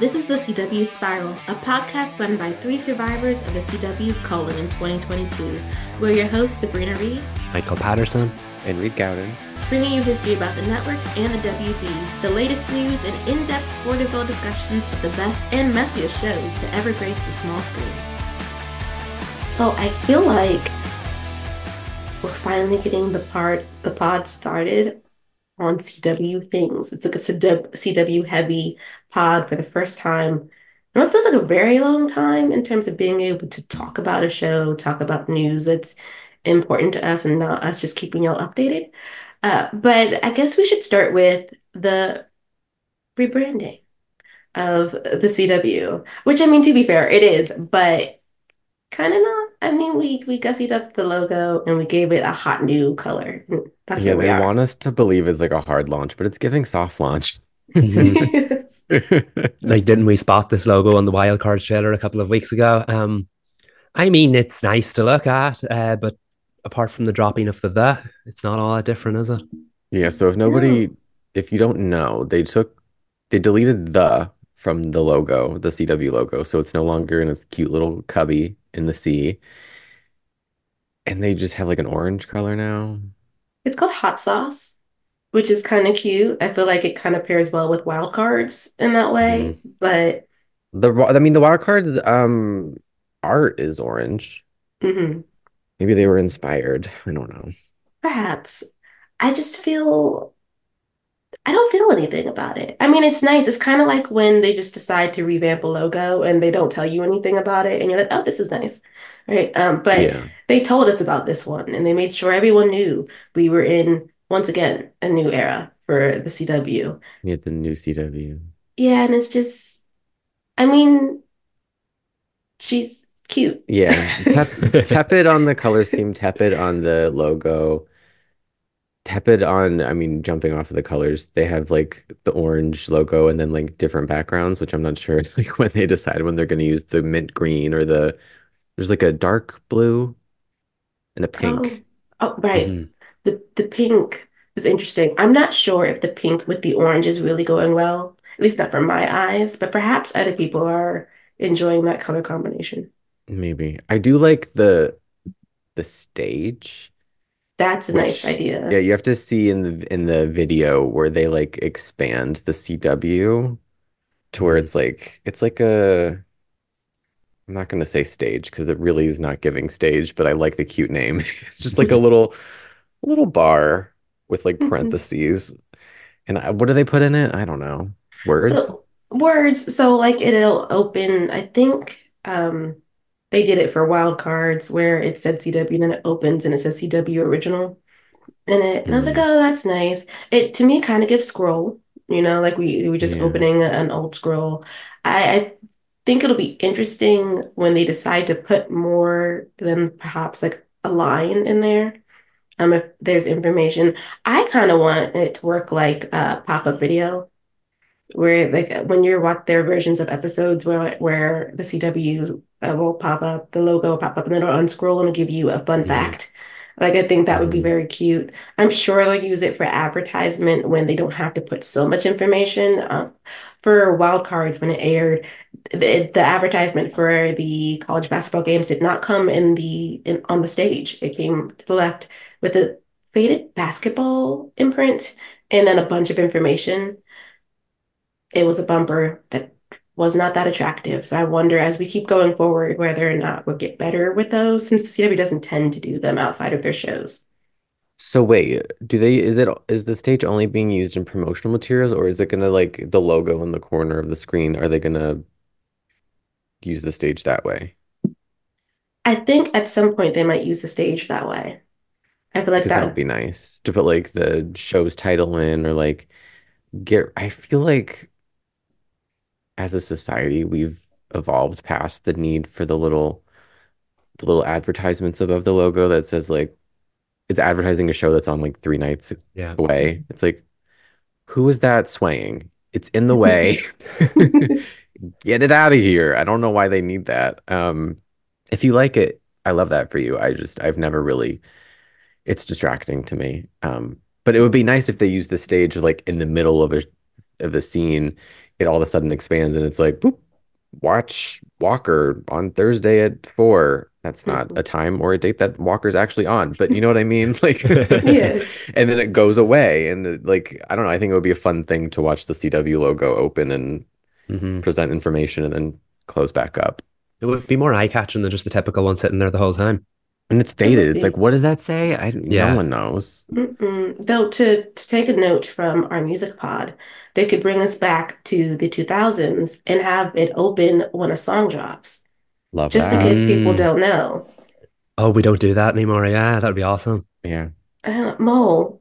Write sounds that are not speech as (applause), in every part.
This is the CW Spiral, a podcast run by three survivors of the CW's colon in 2022. We're your hosts, Sabrina Reed, Michael Patterson, and Reed Gaudens, bringing you history about the network and the WB, the latest news and in-depth Sporterville discussions of the best and messiest shows to ever grace the small screen. So I feel like we're finally getting the part the pod started on CW things. It's like a CW heavy pod for the first time. And it feels like a very long time in terms of being able to talk about a show, talk about news that's important to us and not us just keeping y'all updated. Uh, but I guess we should start with the rebranding of the CW, which I mean, to be fair, it is, but kind of not. I mean, we we gussied up the logo and we gave it a hot new color. That's yeah, they are. want us to believe it's like a hard launch, but it's giving soft launch. (laughs) (laughs) like, didn't we spot this logo on the wildcard trailer a couple of weeks ago? Um, I mean, it's nice to look at, uh, but apart from the dropping of the the, it's not all that different, is it? Yeah. So if nobody, if you don't know, they took, they deleted the from the logo, the CW logo, so it's no longer in its cute little cubby in the sea, and they just have like an orange color now. It's called hot sauce which is kind of cute. I feel like it kind of pairs well with wild cards in that way. Mm. But the I mean the wild card um art is orange. Mm-hmm. Maybe they were inspired. I don't know. Perhaps. I just feel I don't feel anything about it. I mean, it's nice. It's kind of like when they just decide to revamp a logo and they don't tell you anything about it, and you're like, "Oh, this is nice," right? Um, but yeah. they told us about this one, and they made sure everyone knew we were in once again a new era for the CW. Yeah, the new CW. Yeah, and it's just, I mean, she's cute. Yeah, (laughs) Tep- tepid on the color scheme, tepid on the logo, tepid on. I mean, jumping off of the colors, they have like the orange logo and then like different backgrounds, which I'm not sure (laughs) like when they decide when they're going to use the mint green or the. There's like a dark blue and a pink. Oh, oh right. Mm-hmm the the pink is interesting. I'm not sure if the pink with the orange is really going well, at least not for my eyes, but perhaps other people are enjoying that color combination. Maybe. I do like the the stage. That's a which, nice idea. Yeah, you have to see in the in the video where they like expand the CW to where mm-hmm. it's like it's like a I'm not going to say stage because it really is not giving stage, but I like the cute name. (laughs) It's just like a (laughs) little little bar with like mm-hmm. parentheses. And I, what do they put in it? I don't know. Words. So, words. So like it'll open. I think um they did it for wild cards where it said CW and then it opens and it says CW original in it. And mm. I was like, mm. oh, that's nice. It to me kind of gives scroll. You know, like we we just yeah. opening an old scroll. I, I think it'll be interesting when they decide to put more than perhaps like a line in there um, if there's information. I kind of want it to work like a pop-up video where like when you're watch their versions of episodes where where the CW uh, will pop up, the logo will pop up, and then it'll unscroll and it'll give you a fun mm-hmm. fact. Like I think that would be mm-hmm. very cute. I'm sure they'll use it for advertisement when they don't have to put so much information. Uh, for wild cards when it aired, the, the advertisement for the college basketball games did not come in the in, on the stage. It came to the left with a faded basketball imprint and then a bunch of information. It was a bumper that was not that attractive. So I wonder as we keep going forward whether or not we'll get better with those since the CW doesn't tend to do them outside of their shows. So wait, do they is it is the stage only being used in promotional materials or is it gonna like the logo in the corner of the screen? Are they gonna use the stage that way? I think at some point they might use the stage that way. I feel like that would be nice to put like the show's title in or like get I feel like as a society we've evolved past the need for the little the little advertisements above the logo that says like it's advertising a show that's on like three nights Yeah. away. It's like who is that swaying? It's in the way. (laughs) (laughs) Get it out of here. I don't know why they need that. Um, if you like it, I love that for you. I just I've never really it's distracting to me. Um, but it would be nice if they use the stage like in the middle of a of a scene, it all of a sudden expands and it's like boop, watch Walker on Thursday at four. That's not a time or a date that Walker's actually on, but you know what I mean? (laughs) Like (laughs) Yes. and then it goes away and like I don't know, I think it would be a fun thing to watch the CW logo open and hmm present information and then close back up. It would be more eye catching than just the typical one sitting there the whole time. And it's would faded. It's like, what does that say? I Yeah. no one knows. Mm-mm. Though to to take a note from our music pod, they could bring us back to the 2000s and have it open when a song drops, Love just in case people Mm. don't know. Oh, we don't do that anymore. Yeah, that'd be awesome. Yeah. Uh, Mo,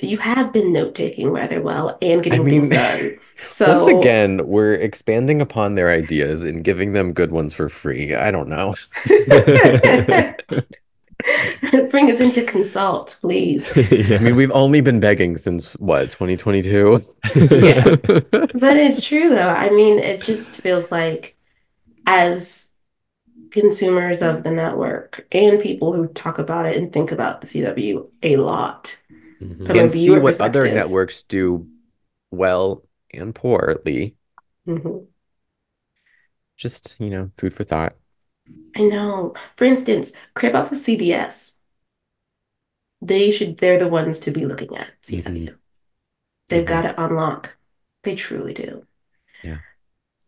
you have been note taking rather well and getting mean, things done. (laughs) So Once again, we're expanding upon their ideas and giving them good ones for free. I don't know. (laughs) (laughs) bring us into consult, please. I mean, we've only been begging since what, 2022? Yeah. But it's true though. I mean, it just feels like as consumers of the network and people who talk about it and think about the CW a lot Mhm. And see what other networks do well and poorly. Mhm. Just, you know, food for thought. I know. For instance, Crib Off of CBS. They should, they're the ones to be looking at CW. They've Mhm. got it on lock. They truly do. Yeah.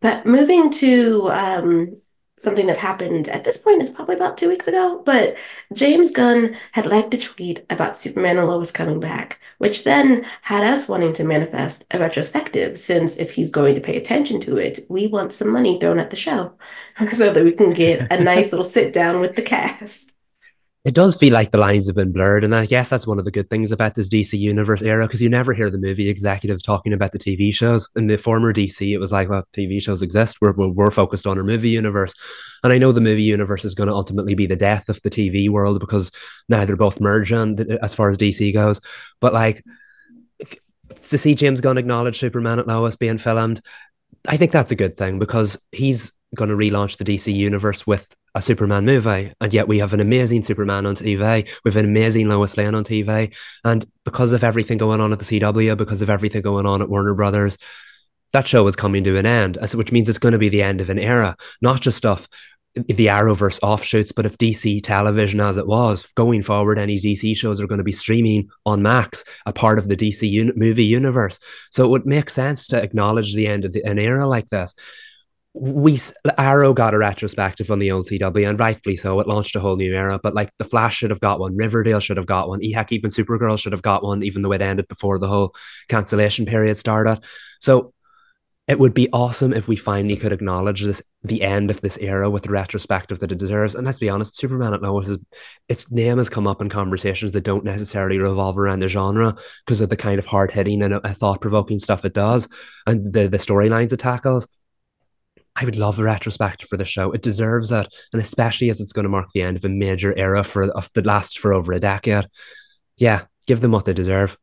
But moving to um, something that happened at this point is probably about two weeks ago, but James Gunn had liked a tweet about Superman and Lois coming back, which then had us wanting to manifest a retrospective, since if he's going to pay attention to it, we want some money thrown at the show (laughs) so that we can get a nice (laughs) little sit down with the cast. It does feel like the lines have been blurred, and I guess that's one of the good things about this DC universe era because you never hear the movie executives talking about the TV shows. In the former DC, it was like, well, TV shows exist. We're we're, focused on our movie universe, and I know the movie universe is going to ultimately be the death of the TV world because now they're both merging as far as DC goes. But like to see James Gunn acknowledge Superman and Lois being filmed, I think that's a good thing because he's going to relaunch the DC universe with a Superman movie, and yet we have an amazing Superman on TV. We have an amazing Lois Lane on TV, and because of everything going on at the CW, because of everything going on at Warner Brothers, that show is coming to an end, which means it's going to be the end of an era, not just stuff. The Arrowverse offshoots, but if DC television as it was going forward, any DC shows are going to be streaming on Max, a part of the DC uni- movie universe. So it would make sense to acknowledge the end of the, an era like this we Arrow got a retrospective on the old CW, and rightfully so. It launched a whole new era. But like the Flash should have got one, Riverdale should have got one, heck, even Supergirl should have got one, even though it ended before the whole cancellation period started. So it would be awesome if we finally could acknowledge this the end of this era with the retrospective that it deserves. And let's be honest, Superman and Lois is its name has come up in conversations that don't necessarily revolve around the genre because of the kind of hard hitting and uh, thought provoking stuff it does and the the storylines it tackles. I would love a retrospective for the show. It deserves it, and especially as it's going to mark the end of a major era for of the last for over a decade. Yeah, give them what they deserve.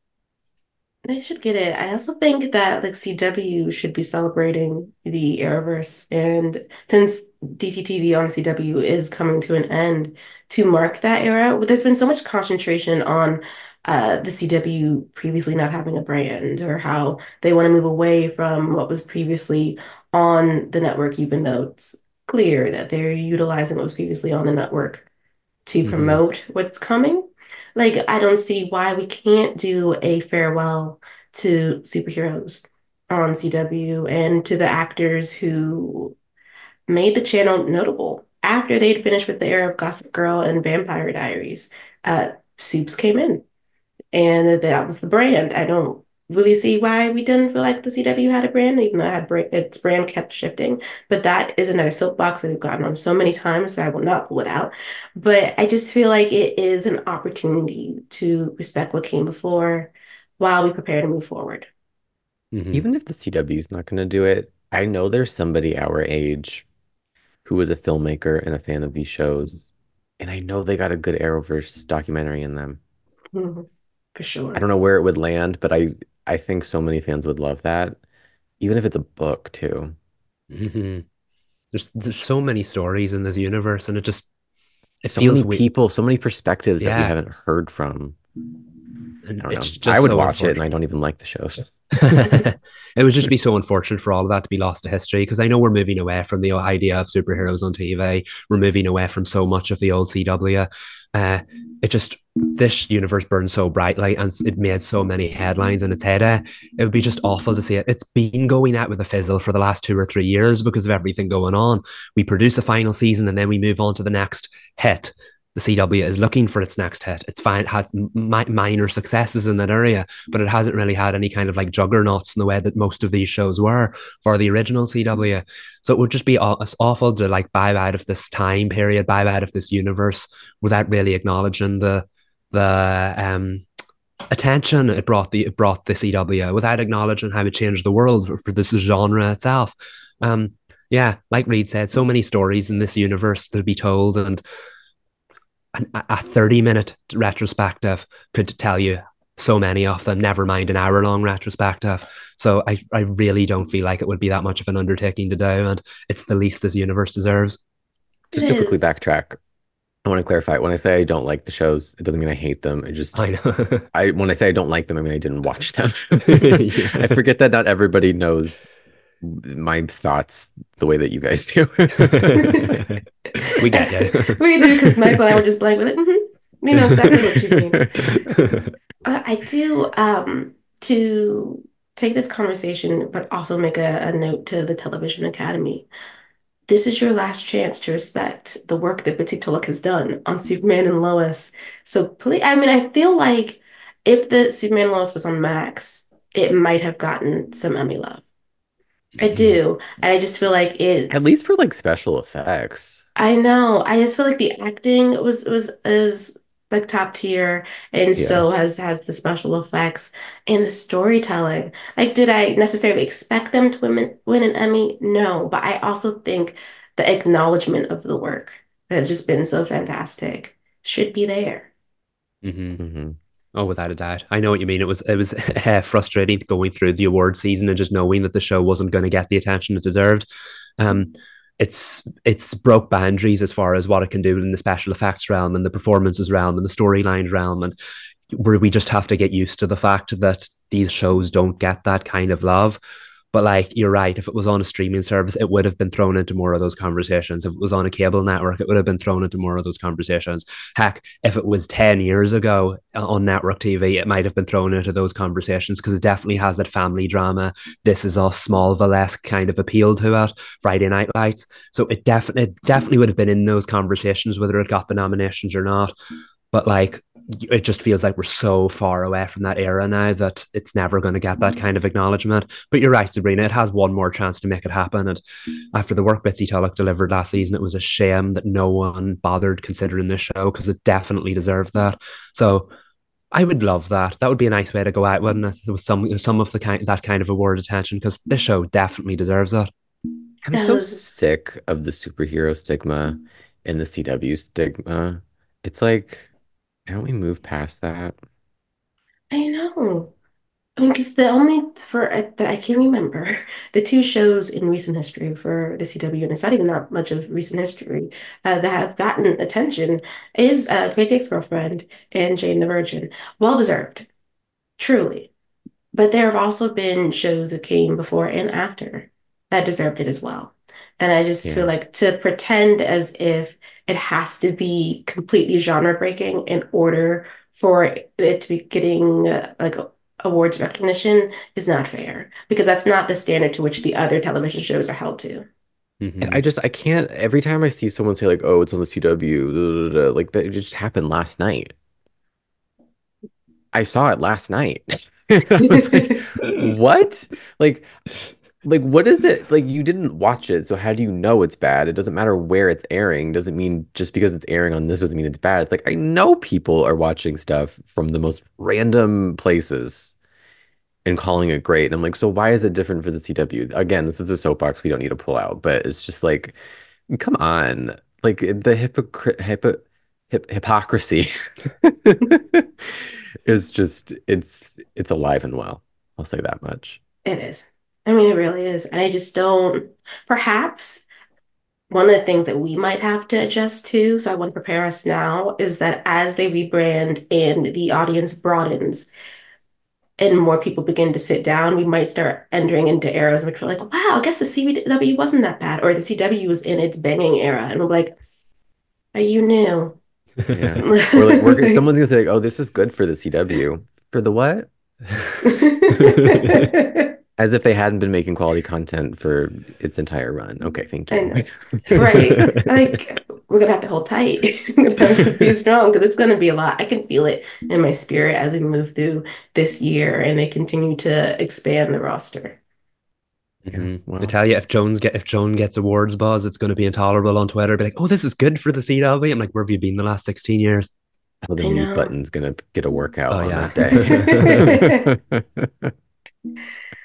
They should get it. I also think that like CW should be celebrating the Arrowverse, and since DC TV on CW is coming to an end, to mark that era, there's been so much concentration on uh, the CW previously not having a brand, or how they want to move away from what was previously on the network, even though it's clear that they're utilizing what was previously on the network to Mhm. promote what's coming. Like, I don't see why we can't do a farewell to superheroes on CW and to the actors who made the channel notable. After they'd finished with the era of Gossip Girl and Vampire Diaries, uh, Supes came in, and that was the brand. I don't really see why we didn't feel like the CW had a brand, even though it had its brand kept shifting. But that is another soapbox that we've gotten on so many times, so I will not pull it out. But I just feel like it is an opportunity to respect what came before while we prepare to move forward. Mm-hmm. Even if the CW is not going to do it, I know there's somebody our age who was a filmmaker and a fan of these shows, and I know they got a good Arrowverse documentary in them. Mm-hmm. For sure. I don't know where it would land, but I I think so many fans would love that, even if it's a book too. Mm-hmm. There's there's so many stories in this universe, and it just it so feels many people, so many perspectives yeah. that we haven't heard from. And I, I would so watch it, and I don't even like the shows. (laughs) it would just be so unfortunate for all of that to be lost to history because I know we're moving away from the idea of superheroes on TV. We're moving away from so much of the old CW. Uh, it just this universe burned so brightly and it made so many headlines in its heyday. It would be just awful to see it. It's been going out with a fizzle for the last two or three years because of everything going on. We produce a final season and then we move on to the next hit the CW is looking for its next hit. It's fine, has mi- minor successes in that area, but it hasn't really had any kind of like juggernauts in the way that most of these shows were for the original CW. So it would just be aw- awful to like buy out of this time period, buy out of this universe without really acknowledging the the um attention it brought the it brought the CW without acknowledging how it changed the world for, for this genre itself. Um, yeah, like Reed said, so many stories in this universe to be told and a 30 minute retrospective could tell you so many of them, never mind an hour long retrospective. So I, I really don't feel like it would be that much of an undertaking to do. And it's the least this universe deserves. Just to quickly backtrack, I want to clarify. When I say I don't like the shows, it doesn't mean I hate them. I just I know. (laughs) I when I say I don't like them, I mean I didn't watch (laughs) them. yeah. (laughs) I forget that not everybody knows my thoughts the way that you guys do. We get you. (laughs) we do because Michael and I were just blank with it. Mm-hmm. You know exactly what you mean. (laughs) Uh, I do um, to take this conversation, but also make a, a note to the Television Academy. This is your last chance to respect the work that Bitsie Tulloch has done on Superman and Lois. So please, I mean, I feel like if the Superman and Lois was on Max, it might have gotten some Emmy love I do. And I just feel like it At least for like special effects. I know. I just feel like the acting was was is like top tier and yeah. so has has the special effects and the storytelling. Like did I necessarily expect them to win win an Emmy? No, but I also think the acknowledgement of the work that has just been so fantastic should be there. Mm-hmm. Mm-hmm. Oh, without a doubt. I know what you mean. It was it was uh, (laughs) frustrating going through the award season and just knowing that the show wasn't going to get the attention it deserved. Um, it's it's broke boundaries as far as what it can do in the special effects realm and the performances realm and the storylines realm and where we just have to get used to the fact that these shows don't get that kind of love but like you're right, if it was on a streaming service, it would have been thrown into more of those conversations. If it was on a cable network, it would have been thrown into more of those conversations. Heck, if it was 10 years ago uh, on network TV, it might have been thrown into those conversations because it definitely has that family drama. This is all Smallville kind of appeal to it, Friday Night Lights. So it definitely it definitely would have been in those conversations, whether it got the nominations or not. But like it just feels like we're so far away from that era now that it's never going to get that mm-hmm. kind of acknowledgement. But you're right, Sabrina, it has one more chance to make it happen. And after the work Bitsie Tulloch delivered last season, it was a shame that no one bothered considering this show because it definitely deserved that. So I would love that. That would be a nice way to go out, wouldn't it? With some some of the kind that kind of award attention because this show definitely deserves it. I'm so sick of the superhero stigma and the CW stigma. It's like can't we move past that? I know. I mean, because the only for I, that I can remember (laughs) the two shows in recent history for the CW, and it's not even that much of recent history uh, that have gotten attention is uh, Crazy Ex-Girlfriend and Jane the Virgin. Well deserved, truly. But there have also been shows that came before and after that deserved it as well. And I just yeah. feel like to pretend as if it has to be completely genre breaking in order for it to be getting uh, like awards recognition is not fair because that's not the standard to which the other television shows are held to. Mm-hmm. And I just I can't every time I see someone say like, "Oh, it's on the CW," blah, blah, blah, like that just happened last night. I saw it last night. (laughs) like, (laughs) what? Like, like what is it? Like you didn't watch it, so how do you know it's bad? It doesn't matter where it's airing. Doesn't mean just because it's airing on this doesn't mean it's bad. It's like I know people are watching stuff from the most random places and calling it great. And I'm like, so why is it different for the CW? Again, this is a soapbox we don't need to pull out, but it's just like, come on, like the hypocrite, hypo, hip, hypocrisy (laughs) is just it's it's alive and well. I'll say that much. It is. I mean, it really is. And I just don't, perhaps one of the things that we might have to adjust to, so I want to prepare us now, is that as they rebrand and the audience broadens and more people begin to sit down, we might start entering into eras which we're like, wow, I guess the CW wasn't that bad, or the CW was in its banging era. And we're like, are you new? Yeah. (laughs) or like we're, (laughs) someone's gonna say, oh, this is good for the CW. For the what? (laughs) As if they hadn't been making quality content for its entire run. Okay, thank you. (laughs) right. Like we're gonna have to hold tight. (laughs) to be strong because it's gonna be a lot. I can feel it in my spirit as we move through this year and they continue to expand the roster. Mm-hmm. Well, I tell you, if Jones get if Joan gets awards buzz, it's going to be intolerable on Twitter. Be like, "Oh, this is good for the CW." I'm like, "Where have you been the last sixteen years?" Oh, the mute button's going to get a workout oh, on yeah. that day. (laughs)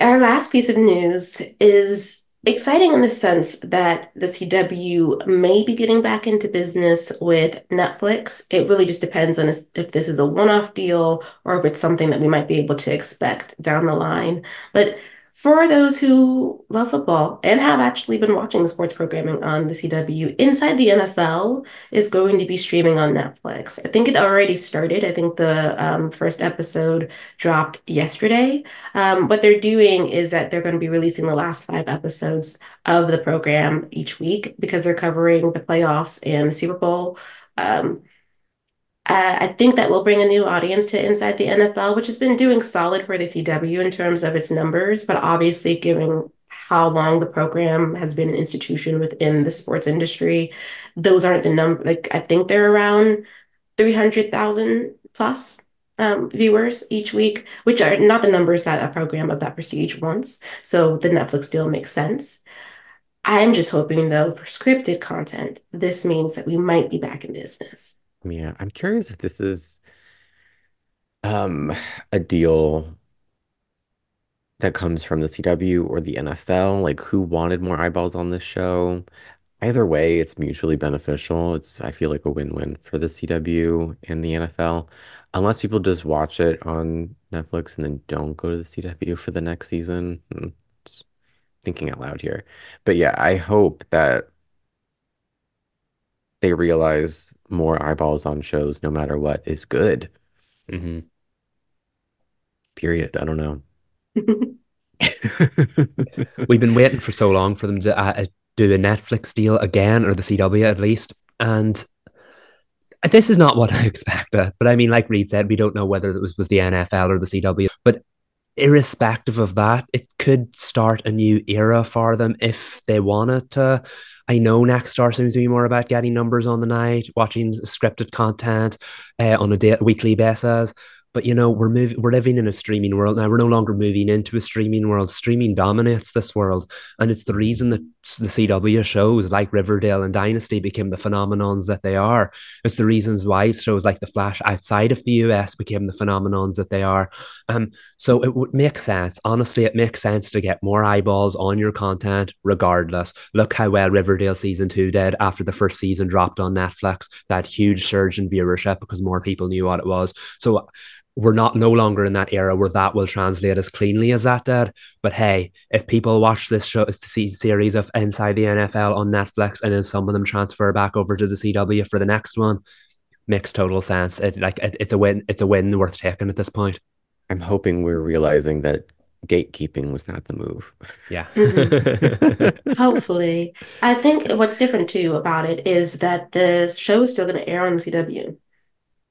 Our last piece of news is exciting in the sense that the CW may be getting back into business with Netflix. It really just depends on if this is a one off deal or if it's something that we might be able to expect down the line. But for those who love football and have actually been watching the sports programming on the CW, Inside the NFL is going to be streaming on Netflix. I think it already started. I think the um, first episode dropped yesterday. Um, what they're doing is that they're going to be releasing the last five episodes of the program each week because they're covering the playoffs and the Super Bowl. Um, uh, I think that will bring a new audience to Inside the NFL, which has been doing solid for the CW in terms of its numbers, but obviously, given how long the program has been an institution within the sports industry, those aren't the number. Like, I think they're around 300,000 plus um, viewers each week, which are not the numbers that a program of that prestige wants. So the Netflix deal makes sense. I'm just hoping, though, for scripted content, this means that we might be back in business. Yeah, I'm curious if this is um a deal that comes from the CW or the NFL, like who wanted more eyeballs on this show. Either way, it's mutually beneficial. It's I feel like a win-win for the CW and the NFL. Unless people just watch it on Netflix and then don't go to the CW for the next season. Hmm, just thinking out loud here. But yeah, I hope that they realize more eyeballs on shows, no matter what, is good. Mm-hmm. Period. I don't know. (laughs) We've been waiting for so long for them to uh, do a Netflix deal again, or the CW at least. And this is not what (laughs) I expected. But I mean, like Reed said, we don't know whether it was, was the NFL or the CW. But irrespective of that, it could start a new era for them if they wanted to. I know Nexstar seems to be more about getting numbers on the night, watching scripted content uh, on a day- weekly basis. But you know, we're moving, we're living in a streaming world now. We're no longer moving into a streaming world. Streaming dominates this world, and it's the reason that the CW shows like Riverdale and Dynasty became the phenomenons that they are. It's the reasons why shows like The Flash outside of the US became the phenomenons that they are. Um, so it would make sense. Honestly, it makes sense to get more eyeballs on your content, regardless. Look how well Riverdale season two did after the first season dropped on Netflix. That huge surge in viewership because more people knew what it was. So we're not no longer in that era where that will translate as cleanly as that did. But hey, if people watch this show, the series of Inside the NFL on Netflix, and then some of them transfer back over to the CW for the next one, makes total sense. It like it, it's a win. It's a win worth taking at this point. I'm hoping we're realizing that gatekeeping was not the move. Yeah. (laughs) Mm-hmm. Hopefully. I think what's different too about it is that the show is still going to air on the CW.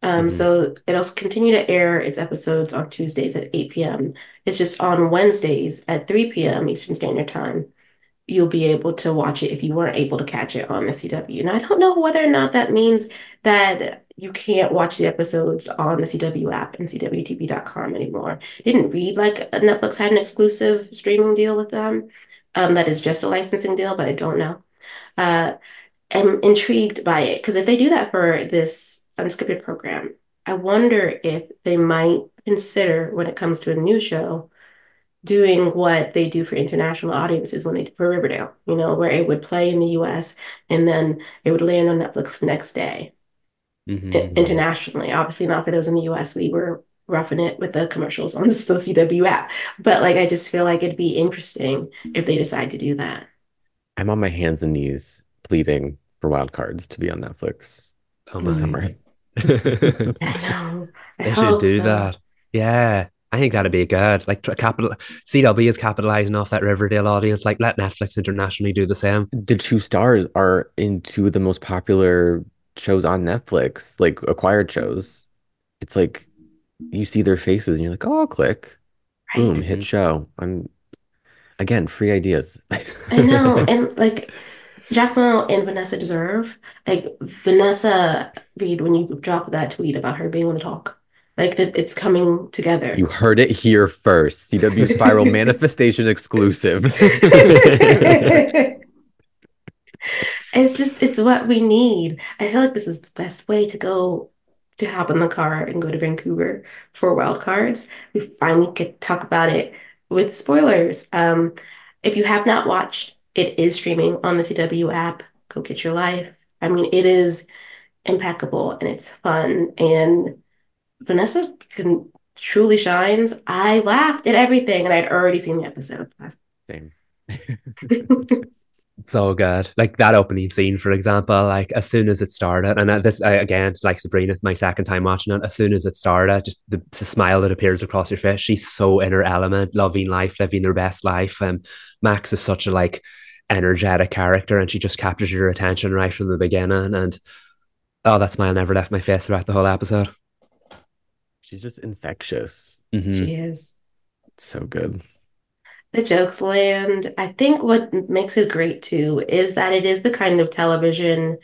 Um, Mhm. so it'll continue to air its episodes on Tuesdays at 8 p.m. It's just on Wednesdays at 3 p.m. Eastern Standard Time. You'll be able to watch it if you weren't able to catch it on the CW. And I don't know whether or not that means that you can't watch the episodes on the CW app and CWTV.com anymore. Didn't read like Netflix had an exclusive streaming deal with them. Um, that is just a licensing deal, but I don't know. Uh, I'm intrigued by it because if they do that for this unscripted program, I wonder if they might consider when it comes to a new show doing what they do for international audiences when they do for Riverdale, you know, where it would play in the US and then it would land on Netflix the next day Mhm. Internationally. Obviously, not for those in the US. We were roughing it with the commercials on (laughs) the CW app. But like, I just feel like it'd be interesting if they decide to do that. I'm on my hands and knees pleading for Wild Cards to be on Netflix Oh this summer. (laughs) I know. I They should do so. that. Yeah, I think that'd be good. Like capital CW is capitalizing off that Riverdale audience. Like let Netflix internationally do the same. The two stars are in two of the most popular shows on Netflix, like acquired shows. It's like you see their faces and you're like, oh, I'll click. Boom, hit show. I'm again, free ideas. (laughs) I know. And like Jacqueline and Vanessa deserve, like Vanessa Reed, when you drop that tweet about her being on the talk, like that it's coming together. You heard it here first. CW Spiral (laughs) Manifestation exclusive. (laughs) It's just, it's what we need. I feel like this is the best way to go to hop in the car and go to Vancouver for wild cards. We finally to talk about it with spoilers. Um, if you have not watched, it is streaming on the CW app. Go get your life. I mean, it is impeccable and it's fun. And Vanessa can, truly shines. I laughed at everything, and I'd already seen the episode. Same. (laughs) so good. Like that opening scene, for example, like as soon as it started, and this I, again, like Sabrina, my second time watching it. As soon as it started, just the, the smile that appears across your face. She's so in her element, loving life, living her best life. And Max is such a like energetic character, and she just captures your attention right from the beginning. And oh, that smile never left my face throughout the whole episode. She's just infectious. Mhm. She is. So good. The jokes land. I think what makes it great too is that it is the kind of television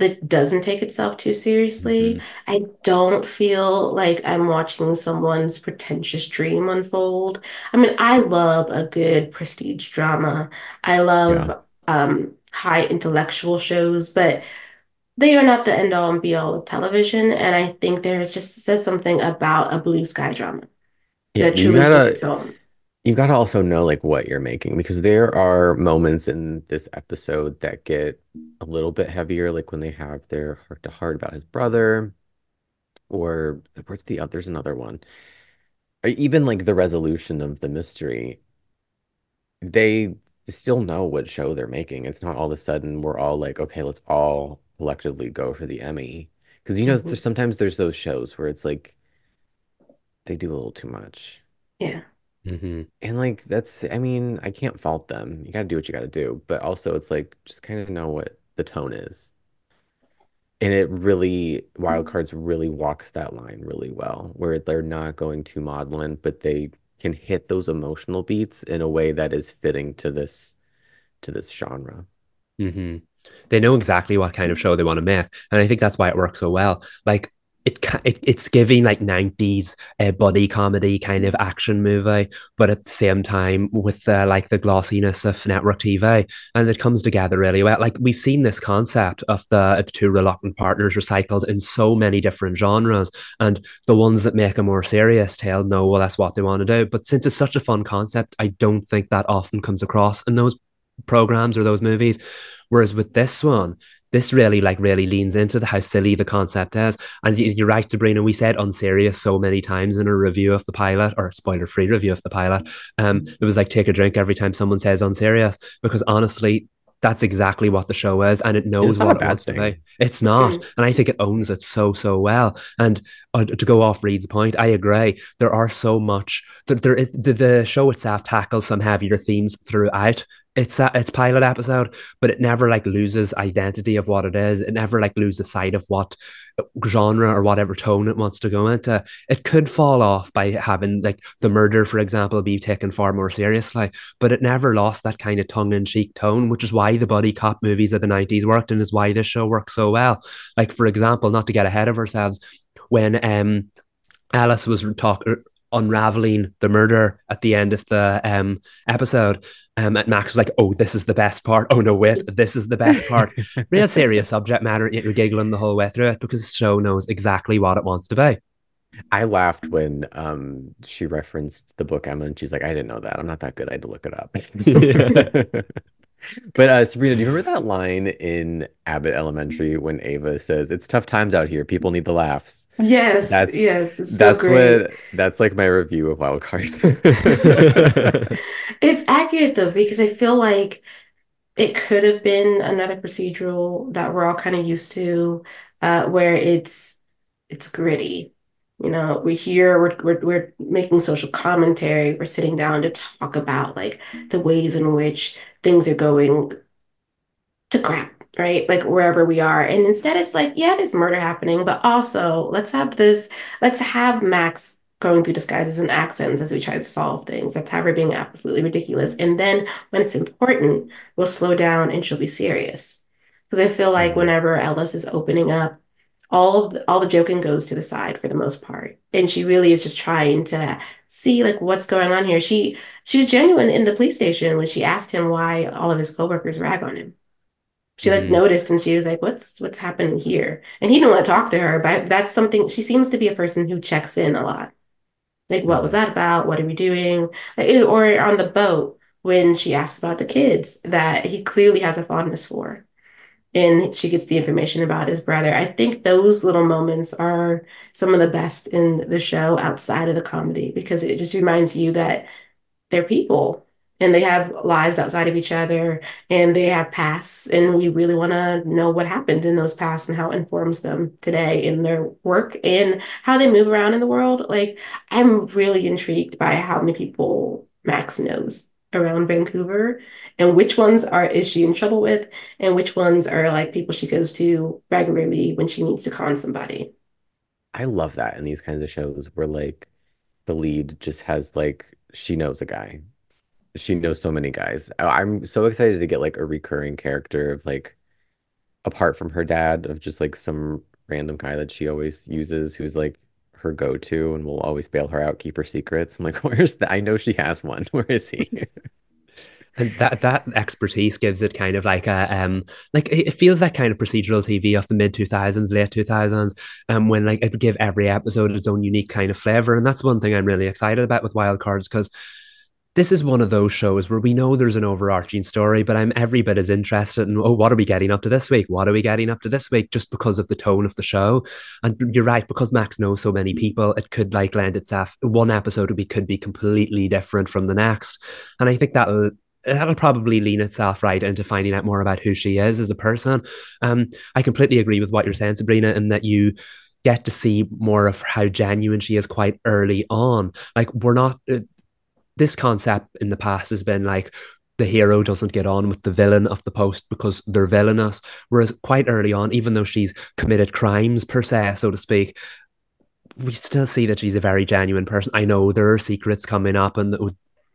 that doesn't take itself too seriously. Mhm. I don't feel like I'm watching someone's pretentious dream unfold. I mean, I love a good prestige drama. I love um, high intellectual shows, but they are not the end all and be all of television. And I think there's just says something about a blue sky drama Yeah, that truly just gotta its own. You gotta also know like what you're making because there are moments in this episode that get a little bit heavier, like when they have their heart to heart about his brother, or where's the other? There's another one. Or even like the resolution of the mystery. They still know what show they're making. It's not all of a sudden we're all like, okay, let's all collectively go for the Emmy. Because you know, Mhm. there's, sometimes there's those shows where it's like they do a little too much. Yeah. Mhm. And like that's, I mean, I can't fault them. You got to do what you got to do, but also it's like just kind of know what the tone is. And it really, Wild Cards really walks that line really well, where they're not going too maudlin, but they can hit those emotional beats in a way that is fitting to this to this genre. Mm-hmm. They know exactly what kind of show they want to make, and I think that's why it works so well. Like it, it it's giving like '90s uh, buddy comedy kind of action movie, but at the same time with uh, like the glossiness of network TV, and it comes together really well. Like we've seen this concept of the two reluctant partners recycled in so many different genres, and the ones that make a more serious tale know well that's what they want to do. But since it's such a fun concept, I don't think that often comes across in those programs or those movies. Whereas with this one, this really like really leans into the how silly the concept is. And you- you're right, Sabrina. We said unserious so many times in a review of the pilot or spoiler free review of the pilot. Um, it was like take a drink every time someone says unserious because honestly, that's exactly what the show is, and it knows what it wants to be. It's not, Mm. and I think it owns it so so well. And uh, to go off Reed's point, I agree. There are so much. There, there is the, the show itself tackles some heavier themes throughout, it's a, its pilot episode, but it never like loses identity of what it is. It never like loses sight of what genre or whatever tone it wants to go into. It could fall off by having like the murder, for example, be taken far more seriously, but it never lost that kind of tongue in cheek tone, which is why the buddy cop movies of the 90s worked and is why this show works so well. Like, for example, not to get ahead of ourselves, when um Ellis was talking unraveling the murder at the end of the um, episode. Um, and Max was like, "Oh, this is the best part. Oh no, wait, (laughs) this is the best part." Real (laughs) serious subject matter, yet you're giggling the whole way through it because the show knows exactly what it wants to be. I laughed when um, she referenced the book Emma, and she's like, "I didn't know that. I'm not that good. I had to look it up." (laughs) But uh, Sabrina, do you remember that line in Abbott Elementary when Ava says, "It's tough times out here. People need the laughs." Yes, That's yes, it's so that's great. what that's like my review of Wild Cards. (laughs) It's accurate though, because I feel like it could have been another procedural that we're all kind of used to, uh, where it's it's gritty. You know, we're here, we're, we're we're making social commentary, we're sitting down to talk about like the ways in which things are going to crap, right? Like wherever we are. And instead it's like, yeah, there's murder happening, but also let's have this, let's have Max going through disguises and accents as we try to solve things. Let's have her being absolutely ridiculous. And then when it's important, we'll slow down and she'll be serious. Because I feel like Mhm. whenever Ellis is opening up, all of the, all the joking goes to the side for the most part. And she really is just trying to see like what's going on here. She she was genuine in the police station when she asked him why all of his coworkers rag on him. She like Mhm. noticed and she was like, "What's what's happening here?" And he didn't want to talk to her, but that's something she seems to be a person who checks in a lot. Like, what was Mhm. that about? What are we doing? Or on the boat when she asks about the kids that he clearly has a fondness for and she gets the information about his brother. I think those little moments are some of the best in the show outside of the comedy because it just reminds you that they're people and they have lives outside of each other and they have pasts and we really want to know what happened in those pasts and how it informs them today in their work and how they move around in the world. Like I'm really intrigued by how many people Max knows around Vancouver and which ones are is she in trouble with and which ones are like people she goes to regularly when she needs to con somebody. I love that in these kinds of shows where like the lead just has like she knows a guy. She knows so many guys. I- I'm so excited to get like a recurring character of like apart from her dad of just like some random guy that she always uses who's like her go-to and will always bail her out, keep her secrets. I'm like, (laughs) where's the I know she has one. (laughs) Where is he? (laughs) And that that expertise gives it kind of like a um like it feels like kind of procedural TV of the mid two thousands, late two thousands, um when like it would give every episode its own unique kind of flavor, and that's one thing I'm really excited about with Wild Cards because this is one of those shows where we know there's an overarching story, but I'm every bit as interested in oh, what are we getting up to this week? What are we getting up to this week? Just because of the tone of the show, and you're right because Max knows so many people, it could like lend itself. One episode would be could be completely different from the next, and I think that'll that'll probably lean itself right into finding out more about who she is as a person. Um, I completely agree with what you're saying, Sabrina, in that you get to see more of how genuine she is quite early on. Like we're not uh, this concept in the past has been like the hero doesn't get on with the villain of the post because they're villainous. Whereas quite early on, even though she's committed crimes per se, so to speak, we still see that she's a very genuine person. I know there are secrets coming up, and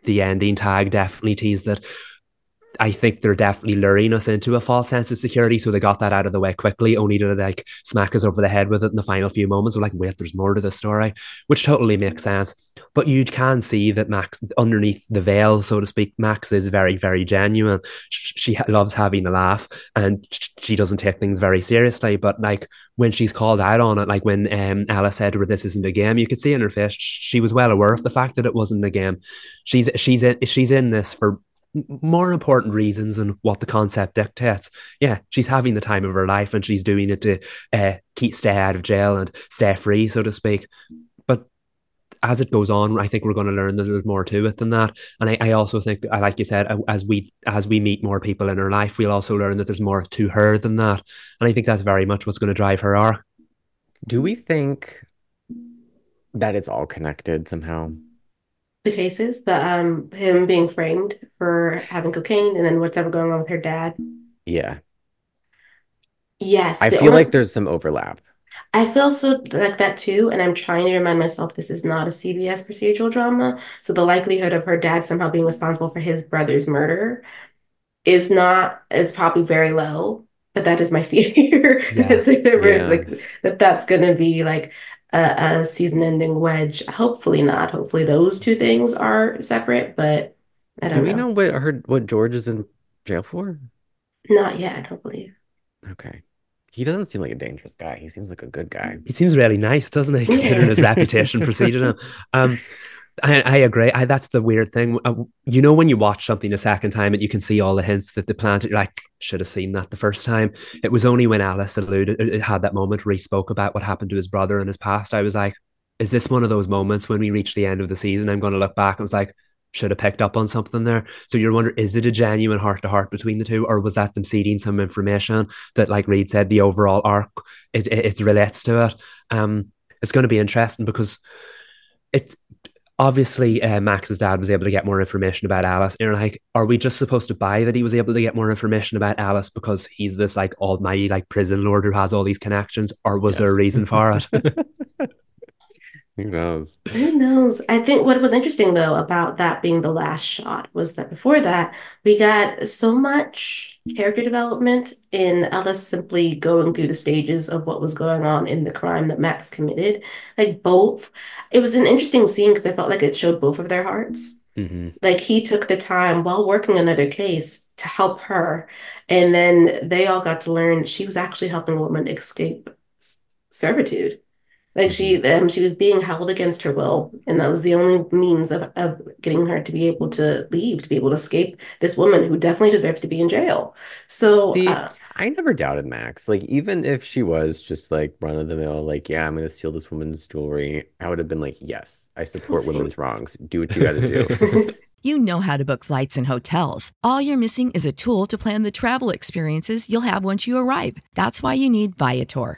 the, ending tag definitely teased that. I think they're definitely luring us into a false sense of security. So they got that out of the way quickly, only to like smack us over the head with it in the final few moments. We're like, wait, there's more to the story, which totally makes sense. But you can see that Max, underneath the veil, so to speak, Max is very, very genuine. She loves having a laugh and she doesn't take things very seriously. But like when she's called out on it, like when um, Ellis said to "This isn't a game," you could see in her face she was well aware of the fact that it wasn't a game. She's she's in, she's in this for more important reasons than what the concept dictates. Yeah, she's having the time of her life and she's doing it to uh, keep stay out of jail and stay free, so to speak. But as it goes on, I think we're going to learn that there's more to it than that. And I, I also think, like you said, as we as we meet more people in her life, we'll also learn that there's more to her than that. And I think that's very much what's going to drive her arc. Do we think that it's all connected somehow? The cases, the um him being framed for having cocaine, and then what's ever going on with her dad. Yeah. Yes, I feel only- like there's some overlap. I feel so like that too, and I'm trying to remind myself this is not a CBS procedural drama. So the likelihood of her dad somehow being responsible for his brother's murder is not, it's probably very low, but that is my (laughs) fear. Yeah. It's like, Yeah. like that that's gonna be like a, a season-ending wedge. Hopefully not. Hopefully those two things are separate, but I Do don't we know. know what her what George is in jail for? Not yet, I don't believe. Okay. He doesn't seem like a dangerous guy. He seems like a good guy. He seems really nice, doesn't he? Considering his reputation preceded him. (laughs) Um, I, I agree. I, that's the weird thing. Uh, you know, when you watch something a second time and you can see all the hints that they planted, you're like, should have seen that the first time. It was only when Ellis alluded, it had that moment where he spoke about what happened to his brother in his past. I was like, is this one of those moments when we reach the end of the season? I'm going to look back and was like, should have picked up on something there. So you're wondering, is it a genuine heart to heart between the two, or was that them seeding some information that, like Reed said, the overall arc it it, it relates to it? Um, it's going to be interesting because it obviously uh, Max's dad was able to get more information about Ellis. And you're like, are we just supposed to buy that he was able to get more information about Ellis because he's this like almighty like prison lord who has all these connections, or was there a reason for it? (laughs) Who knows? Who knows? I think what was interesting though about that being the last shot was that before that, we got so much character development in Ellis simply going through the stages of what was going on in the crime that Max committed. Like both. It was an interesting scene because I felt like it showed both of their hearts. hmm Like he took the time while working another case to help her. And then they all got to learn she was actually helping a woman escape servitude. Like she um, she was being held against her will, and that was the only means of, of getting her to be able to leave, to be able to escape this woman who definitely deserves to be in jail. So See, uh, I never doubted Max. Like, even if she was just like run of the mill, like, yeah, I'm gonna steal this woman's jewelry, I would have been like, yes, I support Same. women's wrongs. Do what you gotta do. (laughs) (laughs) You know how to book flights and hotels. All you're missing is a tool to plan the travel experiences you'll have once you arrive. That's why you need Viator.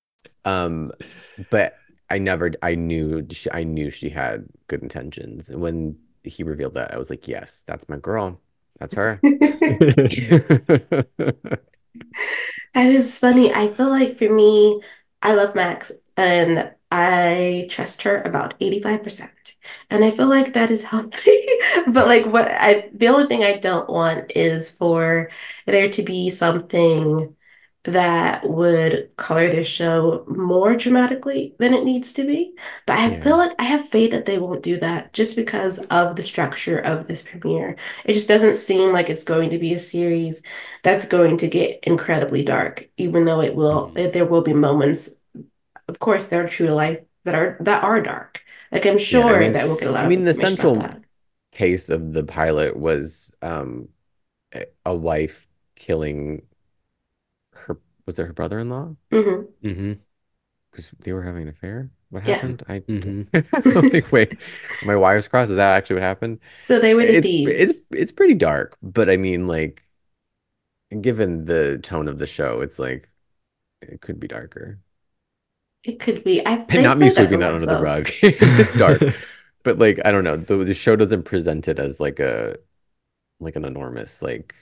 Um, but I never, I knew, she, I knew she had good intentions. And when he revealed that, I was like, yes, that's my girl. That's her. (laughs) That is funny. I feel like for me, I love Max and I trust her about 85%. And I feel like that is healthy. (laughs) But like what I the only thing I don't want is for there to be something that would color the show more dramatically than it needs to be. But I Yeah. feel like I have faith that they won't do that just because of the structure of this premiere. It just doesn't seem like it's going to be a series that's going to get incredibly dark, even though it will, Mhm. there will be moments, of course, that are true to life that are that are dark. Like I'm sure mean- that we'll get a lot I of mean, the central case of the pilot was um, a- wife killing was it her brother-in-law? hmm hmm Because they were having an affair? What Yeah. happened? I hmm like, wait, my wires crossed. Is that actually what happened? So they were the It's thieves. it's it's pretty dark, but I mean, like, given the tone of the show, it's like it could be darker. It could be. I And they not me sweeping that well, under the rug. (laughs) It's dark, (laughs) but like I don't know. The the show doesn't present it as like a like an enormous like.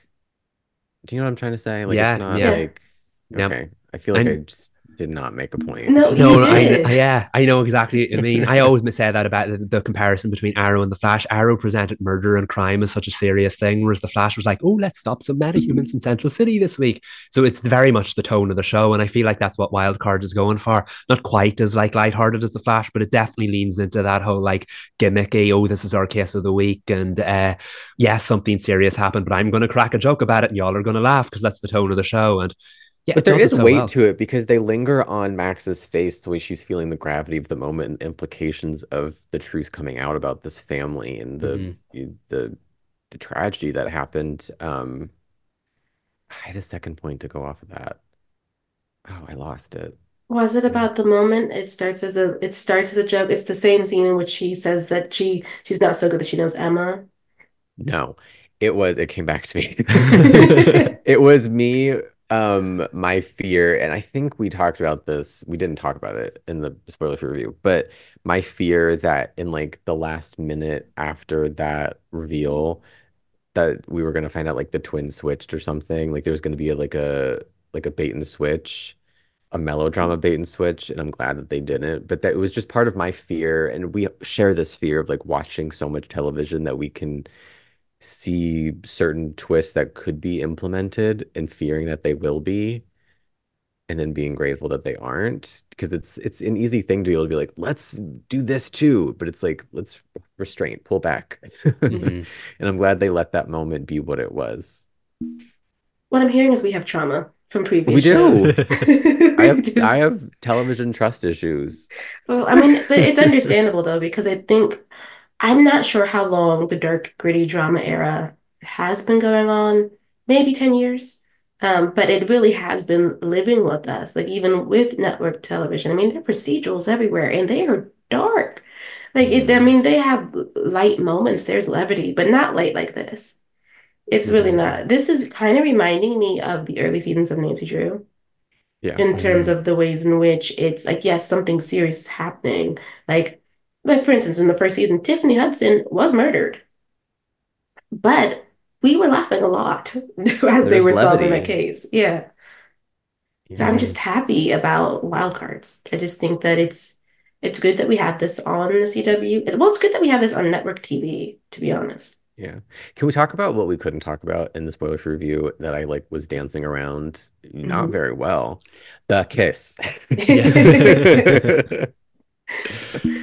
Do you know what I'm trying to say? Like Yeah, it's not yeah. like Yeah. okay. I feel like I- I just did not make a point. No, you No, I, did. I- yeah, I know exactly I mean. I always say that about the, the comparison between Arrow and the Flash. Arrow presented murder and crime as such a serious thing, whereas the Flash was like, "Oh, let's stop some metahumans in Central City this week." So it's very much the tone of the show, and I feel like that's what Wildcard is going for. Not quite as like lighthearted as the Flash, but it definitely leans into that whole like gimmicky. Oh, this is our case of the week, and uh, yes, something serious happened, but I'm going to crack a joke about it, and y'all are going to laugh because that's the tone of the show. And yeah, But there is there does is it so weight well. to it because they linger on Max's face the way she's feeling the gravity of the moment and implications of the truth coming out about this family and the Mhm. the the tragedy that happened. Um, I had a second point to go off of that. Oh, I lost it. Was it about the moment? It starts as a it starts as a joke. It's the same scene in which she says that she she's not so good that she knows Emma. No, it was, it came back to me. (laughs) (laughs) It was me, um, my fear, and I think we talked about this. We didn't talk about it in the spoiler free review, but my fear that in like the last minute after that reveal, that we were gonna find out like the twins switched or something. Like there was gonna be a, like a like a bait and switch, a melodrama bait and switch, and I'm glad that they didn't. But that it was just part of my fear, and we share this fear of like watching so much television that we can see certain twists that could be implemented and fearing that they will be, and then being grateful that they aren't. Because it's it's an easy thing to be able to be like, let's do this too, but it's like let's restrain, pull back. Mhm. (laughs) And I'm glad they let that moment be what it was. What I'm hearing is we have trauma from previous We do. shows. (laughs) (laughs) I have do. I have television trust issues. Well, I mean, but it's understandable though, because I think I'm not sure how long the dark, gritty drama era has been going on, maybe 10 years. Um, but it really has been living with us, like even with network television. I mean, there are procedurals everywhere and they are dark. Like it, I mean, they have light moments, there's levity, but not light like this. It's really Mhm. not. This is kind of reminding me of the early seasons of Nancy Drew Yeah. in terms of the ways in which it's like yes something serious is happening like like for instance in the first season Tiffany Hudson was murdered but we were laughing a lot (laughs) as they There's were solving the case yeah so I'm just happy about wild cards I just think that it's it's good that we have this on the CW well it's good that we have this on network TV to be honest Yeah. Can we talk about what we couldn't talk about in the spoiler free review that I like was dancing around not Mhm. very well? The kiss. (laughs) (laughs)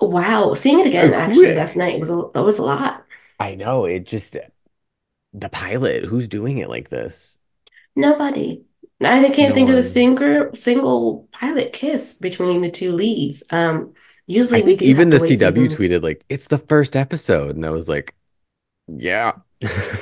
wow seeing it again actually last night was a, that was a lot I know, it just the pilot, who's doing it like this? Nobody. I can't No think of a single single pilot kiss between the two leads. Um, usually we do even the CW seasons. tweeted like it's the first episode, and I was like, yeah,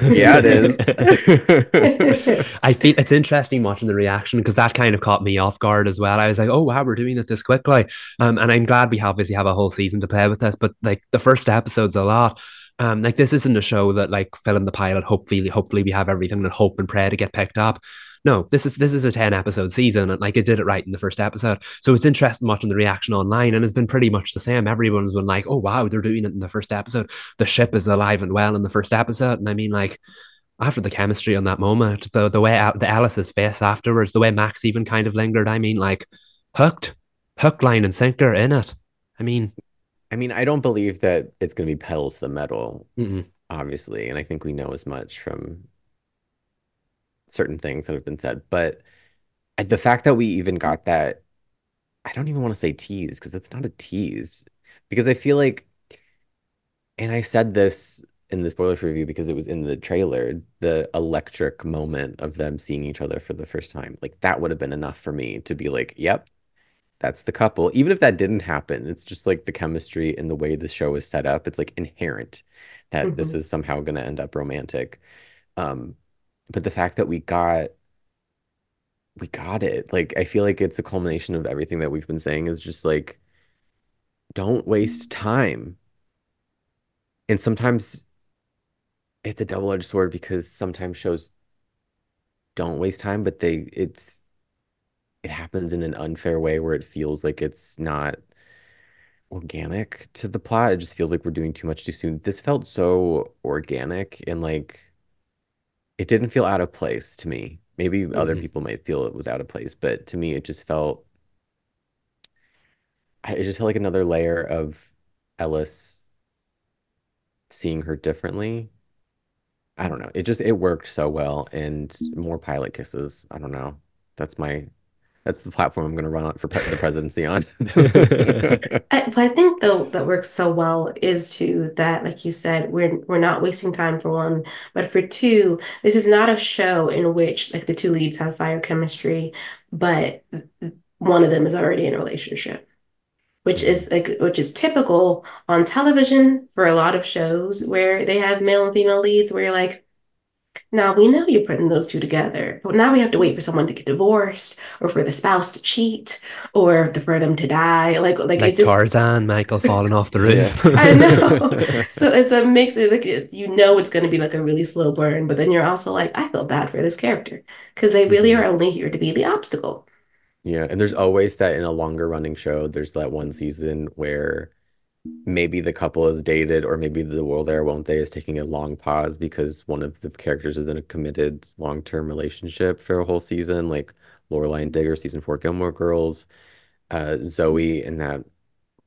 yeah, it is. (laughs) I feel it's interesting watching the reaction because that kind of caught me off guard as well. I was like, "Oh wow, we're doing it this quickly," um, and I'm glad we obviously have a whole season to play with this. But like the first episode's a lot. Um, like this isn't a show that like film the pilot. Hopefully, hopefully we have everything and hope and pray to get picked up. No, this is this is a ten episode season, and like it did it right in the first episode. So it's interesting watching the reaction online, and it's been pretty much the same. Everyone's been like, "Oh wow, they're doing it in the first episode. The ship is alive and well in the first episode," and I mean like after the chemistry on that moment, the the way the Ellis's face afterwards, the way Max even kind of lingered. I mean, like hooked, hook, line, and sinker in it. I mean, I mean, I don't believe that it's going to be pedal to the metal, mm-mm. obviously, and I think we know as much from certain things that have been said. But the fact that we even got that, I don't even want to say tease because it's not a tease. Because I feel like, and I said this in the spoiler review because it was in the trailer, the electric moment of them seeing each other for the first time. Like that would have been enough for me to be like, yep, that's the couple. Even if that didn't happen, it's just like the chemistry and the way the show is set up. It's like inherent that this Mhm. is somehow going to end up romantic. Um, but the fact that we got we got it. Like I feel like it's a culmination of everything that we've been saying is just like don't waste mm-hmm. time. And sometimes it's a double-edged sword because sometimes shows don't waste time, but they it's it happens in an unfair way where it feels like it's not organic to the plot. It just feels like we're doing too much too soon. This felt so organic and like it didn't feel out of place to me. Maybe other Mhm. people might feel it was out of place, but to me, it just felt, it just felt like another layer of Ellis seeing her differently. I don't know. It just, it worked so well and more pilot kisses. I don't know. That's my, that's the platform I'm going to run on for pre the presidency on. (laughs) (laughs) I, I think though that works so well is to that, like you said, we're we're not wasting time for one, but for two, this is not a show in which like the two leads have fire chemistry, but one of them is already in a relationship, which is like which is typical on television for a lot of shows where they have male and female leads where you're like, now we know you're putting those two together, but now we have to wait for someone to get divorced or for the spouse to cheat or for them to die. Like like Like it just Tarzan, Michael falling off the (laughs) Yeah. roof. (laughs) I know. (laughs) So it's a mix of like it- you know it's going to be like a really slow burn, but then you're also like, I feel bad for this character because they really Mhm. are only here to be the obstacle. Yeah, and there's always that in a longer running show, there's that one season where maybe the couple is dated, or maybe the Will There Won't They is taking a long pause because one of the characters is in a committed long-term relationship for a whole season, like Lorelai and Digger, season four Gilmore Girls, uh, Zoe, and that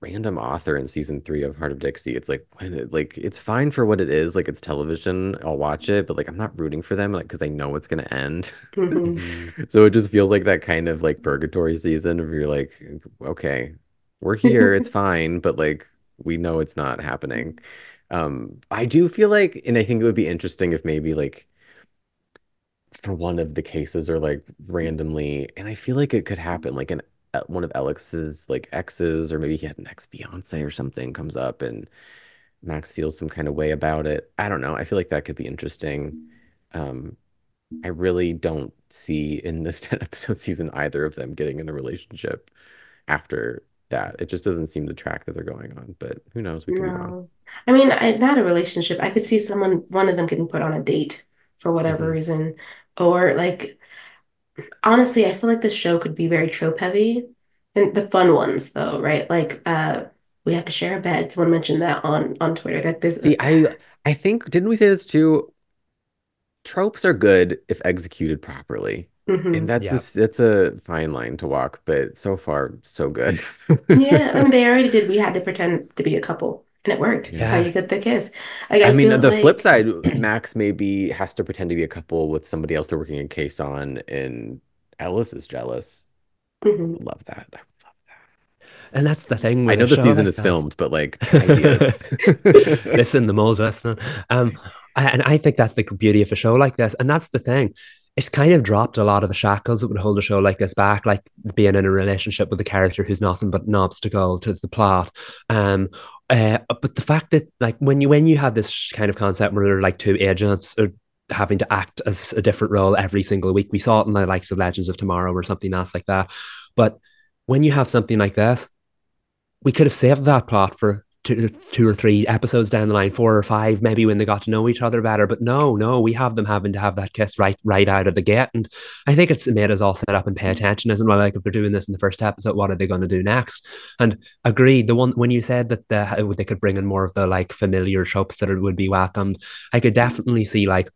random author in season three of Hart of Dixie. It's like when it, like it's fine for what it is, like it's television, I'll watch it, but like I'm not rooting for them, like because I know it's gonna end. Mhm. Mhm. (laughs) So it just feels like that kind of like purgatory season of you're like, okay, we're here, it's fine, but like we know it's not happening. Um, I do feel like, and I think it would be interesting if maybe like for one of the cases or like randomly, and I feel like it could happen, like an uh, one of Alex's like exes, or maybe he had an ex-fiance or something comes up and Max feels some kind of way about it. I don't know. I feel like that could be interesting. Um, I really don't see in this (laughs) 10 episode season either of them getting in a relationship after that. It just doesn't seem the track that they're going on, but who knows? We could be wrong. I mean, I, not a relationship. I could see someone, one of them getting put on a date for whatever Mhm. reason. Or like, honestly, I feel like this show could be very trope heavy. And the fun ones though, right? Like, uh, we have to share a bed. Someone mentioned that on on Twitter that this. See, I I think didn't we say this too? Tropes are good if executed properly. Mhm. And that's Yeah. a, that's a fine line to walk, but so far so good. Yeah, I mean, (laughs) they already did. We had to pretend to be a couple, and it worked. That's how Yeah. you get the kiss. Like, I I mean, feel the flip side, (clears throat) Max maybe has to pretend to be a couple with somebody else they're working a case on, and Ellis is jealous. Mhm. Love that. I love that. And that's the thing I know a the season is this. filmed, but like (laughs) ideas. Listen, the moles listening. Um, and I think that's the beauty of a show like this. And that's the thing. It's kind of dropped a lot of the shackles that would hold a show like this back, like being in a relationship with a character who's nothing but an obstacle to the plot. Um, uh, but the fact that like when you when you had this kind of concept where there are like two agents or having to act as a different role every single week, we saw it in the likes of Legends of Tomorrow or something else like that. But when you have something like this, we could have saved that plot for two, two or three episodes down the line, four or five, maybe when they got to know each other better. But no, no, we have them having to have that kiss right, right out of the gate, and I think it's made us all set up and pay attention. Isn't it? like if they're doing this in the first episode, what are they going to do next? And agreed, the one when you said that the, they could bring in more of the like familiar tropes that would be welcomed, I could definitely see like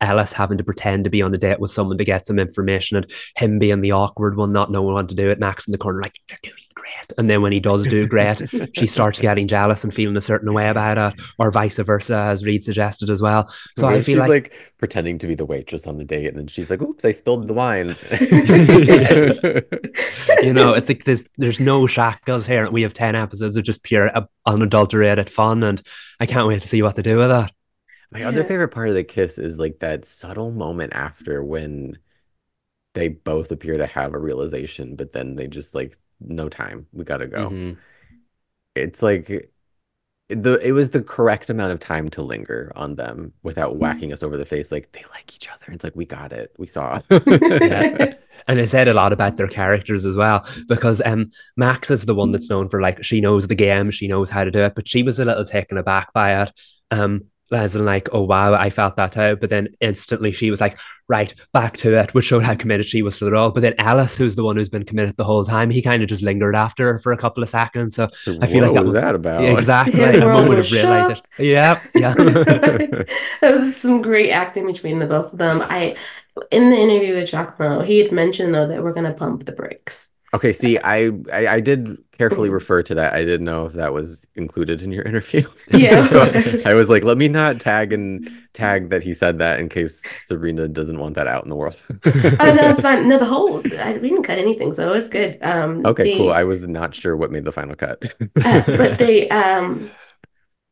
Ellis having to pretend to be on a date with someone to get some information and him being the awkward one, not knowing what to do it. Max in the corner, like, you're doing great. And then when he does do great, she (laughs) starts getting jealous and feeling a certain way about it, or vice versa, as Reed suggested as well. So What I feel she's like, like pretending to be the waitress on the date, and then she's like, "Oops, I spilled the wine." (laughs) (laughs) you know, it's like there's there's no shackles here. We have 10 episodes of just pure uh, unadulterated fun, and I can't wait to see what they do with that. My other favorite part of the kiss is like that subtle moment after when they both appear to have a realization, but then they just like, no time, we gotta go. Mhm. It's like the it was the correct amount of time to linger on them without whacking us over the face. Like they like each other. It's like we got it. We saw. Yeah. (laughs) (laughs) and it said a lot about their characters as well because um Max is the one that's known for like she knows the game, she knows how to do it, but she was a little taken aback by it. Um, as in like, oh wow, I felt that out, but then instantly she was like, right, back to it, which showed how committed she was to the role. But then Ellis, who's the one who's been committed the whole time, he kind of just lingered after her for a couple of seconds. So I feel like What that was that about? Yeah, exactly. His a world moment was of realizing. shocked. Yeah, yeah. (laughs) That was some great acting between the both of them. I in the interview with Jack Giacomo, he had mentioned though that we're gonna pump the brakes. Okay, see, (laughs) I, I I did carefully (laughs) refer to that. I didn't know if that was included in your interview. Yeah. (laughs) So I was like, let me not tag and tag that he said that in case Sabrina doesn't want that out in the world. Oh no, it's fine. No, the whole I we didn't cut anything, so it's good. Um Okay, the- cool. I was not sure what made the final cut. Uh, but they um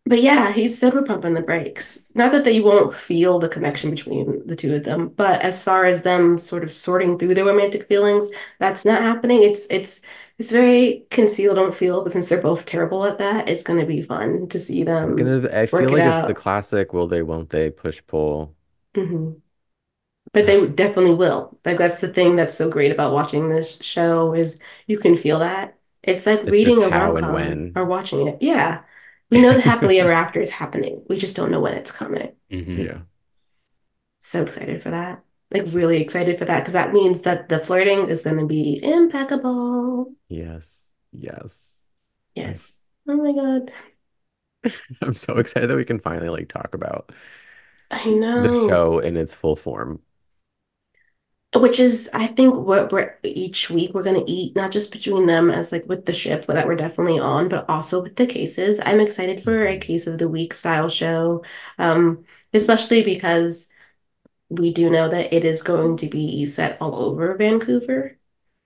but yeah he said we're pumping the brakes not that they won't feel the connection between the two of them but as far as them sort of sorting through their romantic feelings that's not happening it's it's it's very conceal don't feel but since they're both terrible at that it's going to be fun to see them It's gonna, I feel work it like it's the classic will they, won't they push pull. Mhm. But they definitely will. Like that's the thing that's so great about watching this show is you can feel that. It's like It's reading a rom-com when. or watching it. Yeah. We know the (laughs) happily ever after is happening. We just don't know when it's coming. Mhm. Yeah. So excited for that. Like really excited for that because that means that the flirting is going to be impeccable. Yes. Yes. Yes. Oh my God. (laughs) I'm so excited that we can finally like talk about I know the show in its full form. Which is, I think, what we're each week we're gonna eat, not just between them as like with the ship that we're definitely on, but also with the cases. I'm excited for a case of the week style show, um, especially because we do know that it is going to be set all over Vancouver.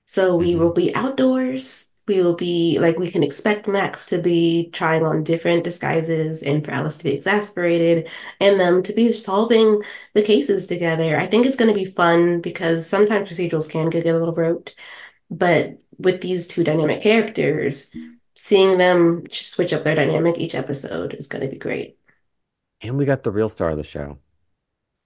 So we Mhm. will be outdoors. We will be like we can expect Max to be trying on different disguises and for Ellis to be exasperated and them to be solving the cases together. I think it's going to be fun because sometimes procedurals can get a little rote, but with these two dynamic characters, seeing them switch up their dynamic each episode is going to be great. And we got the real star of the show,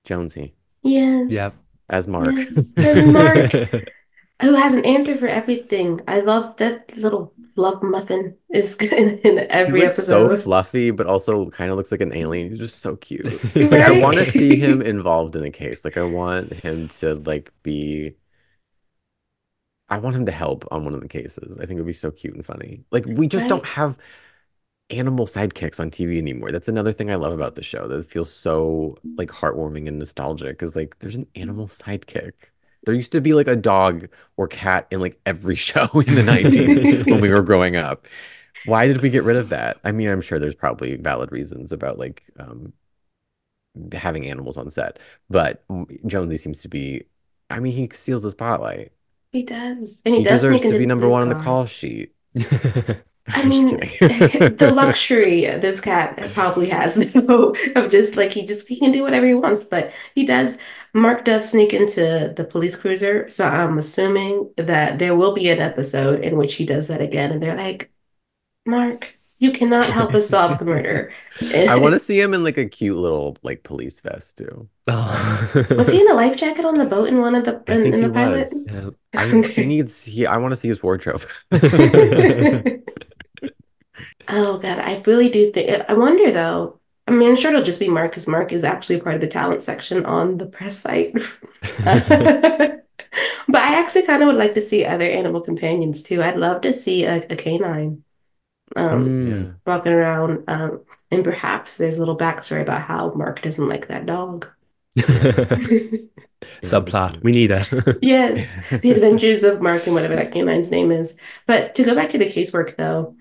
Jonesy, Yes. Yep. as Mark. Yes. As Mark. (laughs) Who has an answer for everything. I love that little love muffin is (laughs) in, in every He's like so fluffy, but also kind of looks like an alien. He's just so cute. Right? (laughs) Like I want to see (laughs) him involved in a case. Like I want him to like be I want him to help on one of the cases. I think it would be so cute and funny. Like we just don't have animal sidekicks on TV anymore. That's another thing I love about the show that it feels so like heartwarming and nostalgic is like there's an mm. animal sidekick. There used to be like a dog or cat in like every (laughs) show in the 90s when we (laughs) were growing up. Why did we get rid of that? I mean, I'm sure there's probably valid reasons about like um having animals on set, but Jonesy seems to be I mean, he steals the spotlight. He does. And he He does deserves to be number police one on the call sheet. (laughs) (laughs) I mean, (laughs) the luxury this cat probably has (laughs) though, of just like he just he can do whatever he wants, but he does. Mark does sneak into the police cruiser, so I'm assuming that there will be an episode in which he does that again, and they're like, Mark, you cannot help us solve the murder. I want to see him in like a cute little like police vest too. Was he in a life jacket on the boat in one of the in, in he the pilot? was. Yeah. I he needs he I want to see his wardrobe. Oh God, I really do think. I wonder though. I mean, I'm sure it'll just be Mark because Mark is actually part of the talent section on the press site. (laughs) (laughs) But I actually kind of would like to see other animal companions too. I'd love to see a, a canine um, Mm. walking around. Um, and perhaps there's a little backstory about how Mark doesn't like that dog. (laughs) Subplot. We need it. Yes, the adventures of Mark and whatever that canine's name is. But to go back to the casework though,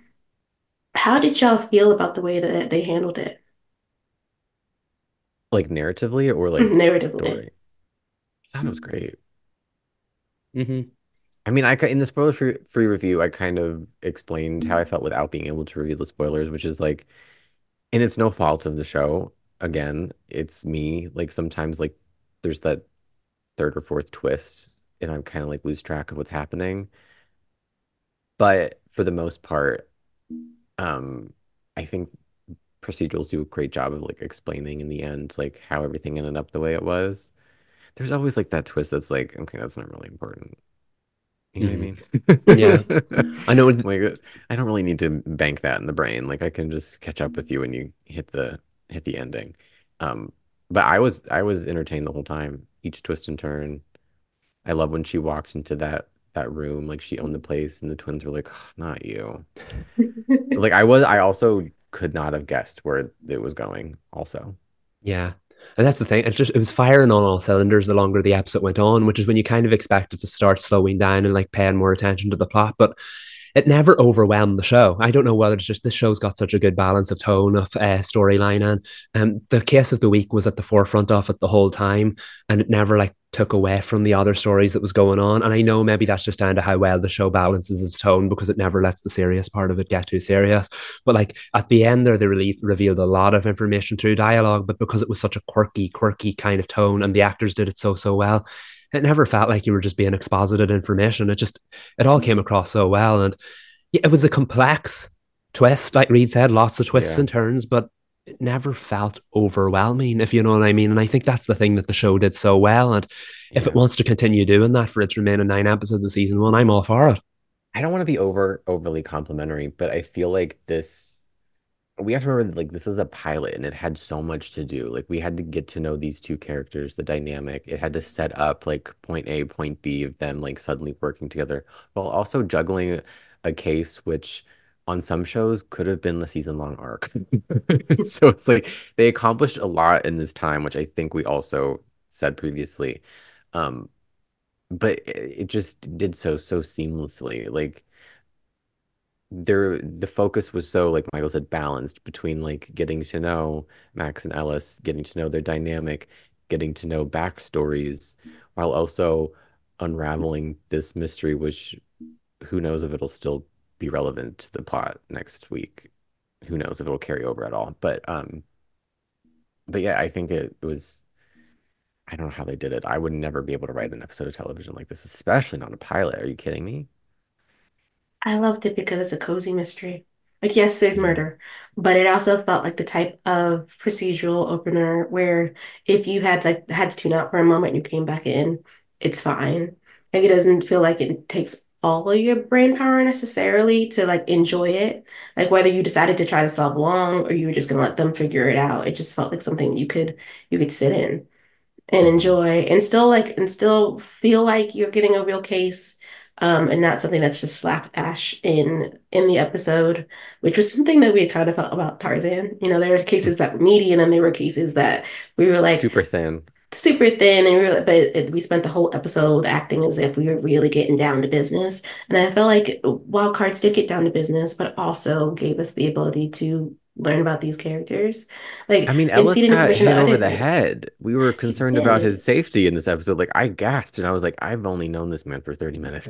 how did y'all feel about the way that they handled it Like narratively or like narratively? story. I thought it was great. hmm I mean, I in the spoiler free, free review, I kind of explained how I felt without being able to reveal the spoilers, which is like, and it's no fault of the show. Again, it's me. Like sometimes, like there's that third or fourth twist, and I'm kind of like lose track of what's happening. But for the most part, um, I think procedurals do a great job of like explaining in the end like how everything ended up the way it was. There's always like that twist that's like, okay, that's not really important. You know what I mean? Yeah. (laughs) I know. Like I don't really need to bank that in the brain. Like I can just catch up with you when you hit the hit the ending. Um, but I was I was entertained the whole time. Each twist and turn. I love when she walks into that that room, like she owned the place, and the twins were like, "Oh, "Not you." (laughs) like I was, I also could not have guessed where it was going. Also, Yeah. And that's the thing. It just it was firing on all cylinders the longer the episode went on, which is when you kind of expect it to start slowing down and like paying more attention to the plot. But it never overwhelmed the show. I don't know whether it's just this show's got such a good balance of tone, of uh, storyline, and um, the case of the week was at the forefront of it the whole time, and it never like took away from the other stories that was going on. And I know maybe that's just down to how well the show balances its tone because it never lets the serious part of it get too serious. But like at the end there, they really revealed a lot of information through dialogue, but because it was such a quirky, quirky kind of tone, and the actors did it so so well, it never felt like you were just being exposited information. It just it all came across so well, and yeah, it was a complex twist, like Reed said, lots of twists Yeah. and turns, but it never felt overwhelming, if you know what I mean. And I think that's the thing that the show did so well. And if it wants to continue doing that for its remaining nine episodes of season one, I'm all for it. I don't want to be over overly complimentary, but I feel like this we have to remember that like this is a pilot and it had so much to do. Like we had to get to know these two characters, the dynamic. It had to set up like point A, point B of them like suddenly working together while also juggling a case which on some shows could have been the season long arc. (laughs) So it's like they accomplished a lot in this time, which I think we also said previously. Um, but it, it just did so so seamlessly. Like there the focus was so like Michael said balanced between like getting to know Max and Ellis, getting to know their dynamic, getting to know backstories, while also unraveling this mystery, which who knows if it'll still be relevant to the plot next week. Who knows if it'll carry over at all. But um but yeah, I think it was I don't know how they did it. I would never be able to write an episode of television like this, especially not a pilot. Are you kidding me? I loved it because it's a cozy mystery. Like, yes, there's murder, but it also felt like the type of procedural opener where if you had like had to tune out for a moment and you came back in, it's fine. Like it doesn't feel like it takes all of your brain power necessarily to like enjoy it. Like whether you decided to try to solve long or you were just gonna let them figure it out. It just felt like something you could you could sit in and enjoy and still like and still feel like you're getting a real case um and not something that's just slapdash in in the episode which was something that we had kind of felt about Tarzan you know there were cases that were meaty and then there were cases that we were like Super thin. super thin and we were, but it, we spent the whole episode acting as if we were really getting down to business and I felt like Wild Cards did get down to business but also gave us the ability to learn about these characters like I mean, Ellis got hit over the things. head. We were concerned about his safety in this episode. Like I gasped and I was like, I've only known this man for 30 minutes.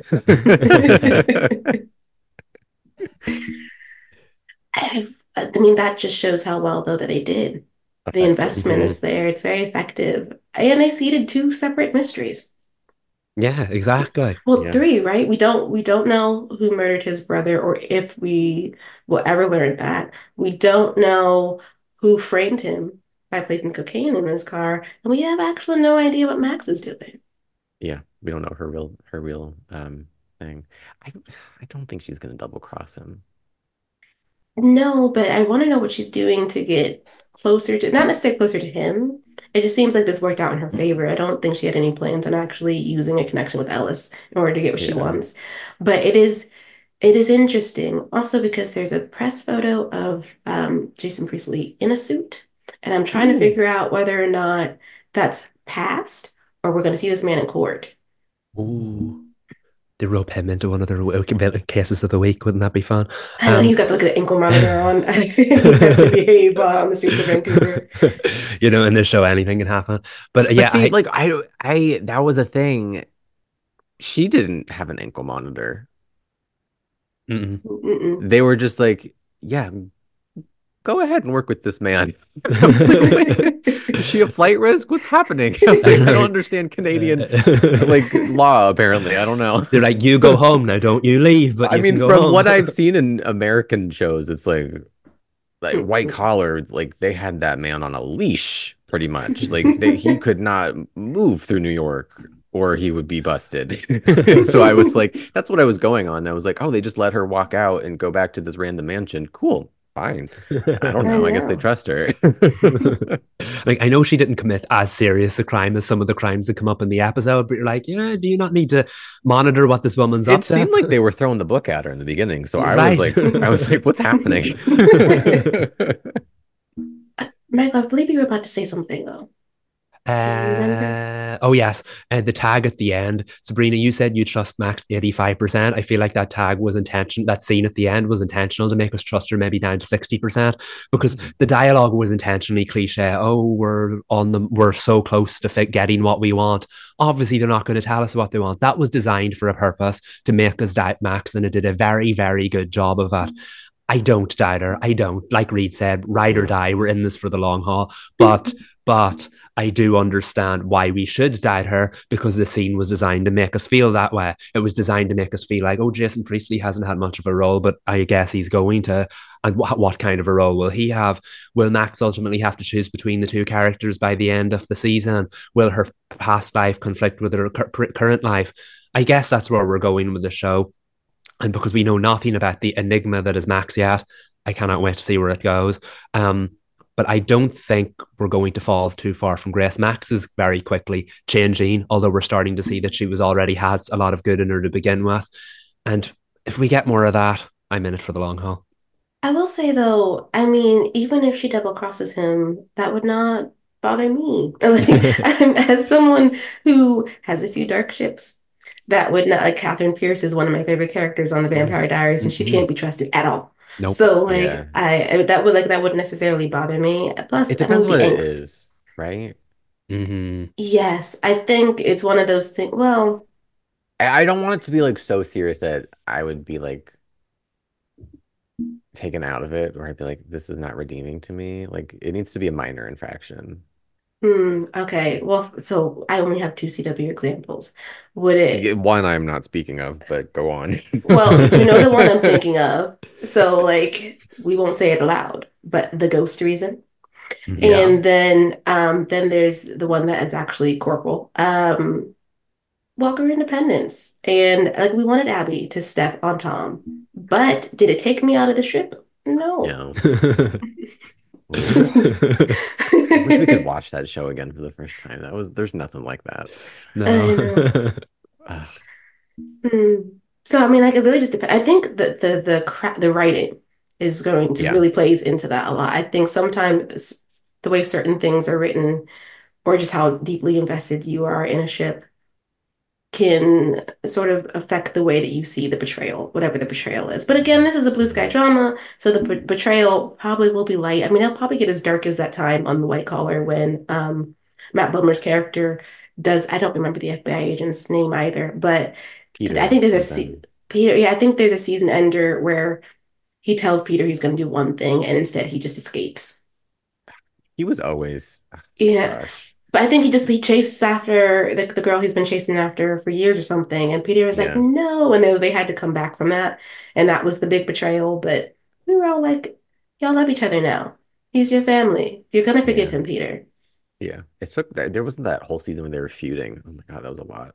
I, (laughs) I mean, that just shows how well, though, that they did. The investment Mhm. is there. It's very effective. And they seeded two separate mysteries. Yeah, exactly. Well, Yeah. three, right? We don't we don't know who murdered his brother or if we will ever learn that. We don't know who framed him by placing cocaine in his car. And we have actually no idea what Max is doing. Yeah, we don't know her real her real um thing. I I don't think she's gonna double cross him. No, but I want to know what she's doing to get closer to, not necessarily closer to him. It just seems like this worked out in her favor. I don't think she had any plans on actually using a connection with Ellis in order to get what she wants. But it is it is interesting also because there's a press photo of um, Jason Priestley in a suit, and I'm trying to figure out whether or not that's past or we're going to see this man in court. Ooh. They rope him into one of their w- cases of the week. Wouldn't that be fun? I know Um, (laughs) (laughs) he's got to look at the ankle monitor on. he has to behave uh, on the streets of Vancouver. (laughs) you know, in this show, anything can happen. But uh, But yeah, see, I, like I I that was a thing. She didn't have an ankle monitor. mm-mm. Mm-mm. They were just like, yeah, go ahead and work with this man. (laughs) Like, is she a flight risk? What's happening? (laughs) I, like, I don't understand Canadian (laughs) like law. Apparently, I don't know. They're like, you go home now, don't you leave? But I mean, from home." what I've seen in American shows, it's like like white collar, like they had that man on a leash pretty much. Like they, he could not move through New York or he would be busted. so I was like, that's what I was going on. I was like, oh, they just let her walk out and go back to this random mansion. Cool. Fine. I don't know. I, I guess they trust her. (laughs) (laughs) like I know she didn't commit as serious a crime as some of the crimes that come up in the episode, but you're like, yeah, do you not need to monitor what this woman's it up to? It seemed like they were throwing the book at her in the beginning. So I was like, I was like, what's happening? (laughs) Michael, I believe you were about to say something though. Uh, oh yes, and uh, the tag at the end, Sabrina. You said you trust Max eighty five percent. I feel like that tag was intentional. That scene at the end was intentional to make us trust her maybe down to sixty percent because mm-hmm. the dialogue was intentionally cliche. Oh, we're on the, we're so close to fit getting what we want. Obviously, they're not going to tell us what they want. That was designed for a purpose to make us doubt Max, and it did a very very good job of that. I don't doubt her. I don't. Like Reed said, ride or die. We're in this for the long haul. But (laughs) but I do understand why we should doubt her because the scene was designed to make us feel that way. It was designed to make us feel like, oh, Jason Priestley hasn't had much of a role, but I guess he's going to. And what, what kind of a role will he have? Will Max ultimately have to choose between the two characters by the end of the season? Will her past life conflict with her current life? I guess that's where we're going with the show. And because we know nothing about the enigma that is Max yet, I cannot wait to see where it goes. Um, but I don't think we're going to fall too far from Grace. Max is very quickly changing, although we're starting to see that she was already has a lot of good in her to begin with. And if we get more of that, I'm in it for the long haul. I will say though, I mean, even if she double crosses him, that would not bother me. (laughs) Like, (laughs) as someone who has a few dark ships, that would not like Katherine Pierce is one of my favorite characters on the Vampire Diaries, and she mm-hmm. can't be trusted at all. Nope. So like yeah. I that would like that wouldn't necessarily bother me. Plus, it depends what it is, right? Mm-hmm. Yes, I think it's one of those things. Well, I, I don't want it to be like so serious that I would be like taken out of it, or I'd be like, this is not redeeming to me. Like it needs to be a minor infraction. Hmm, okay. Well, so I only have two CW examples. Would it one I'm not speaking of, but go on. well, you know the one I'm (laughs) thinking of. So like we won't say it aloud, but the ghost reason. Yeah. And then um then there's the one that is actually Corporal. Um Walker Independence. And like we wanted Abby to step on Tom. But did it take me out of the ship? No. No. (laughs) I wish we could (laughs) watch that show again for the first time. That was there's nothing like that. No. (laughs) mm. So I mean, like it really just depends. I think that the the cra- the writing is going to yeah. really plays into that a lot. I think sometimes the way certain things are written, or just how deeply invested you are in a ship, can sort of affect the way that you see the betrayal, whatever the betrayal is. But again, this is a blue sky drama, so the betrayal probably will be light. I mean, it'll probably get as dark as that time on the white collar when um, Matt Bomer's character does. I don't remember the FBI agent's name either, but Peter, I think there's a se- Peter. Yeah, I think there's a season ender where he tells Peter he's going to do one thing, and instead he just escapes. He was always yeah. Gosh but I think he just he chases after the, the girl he's been chasing after for years or something. And Peter was yeah. like, no. And then they had to come back from that. And that was the big betrayal. But we were all like, y'all love each other now. He's your family. You're gonna forgive yeah. him, Peter. Yeah. It took that there wasn't that whole season when they were feuding. Oh my god, that was a lot.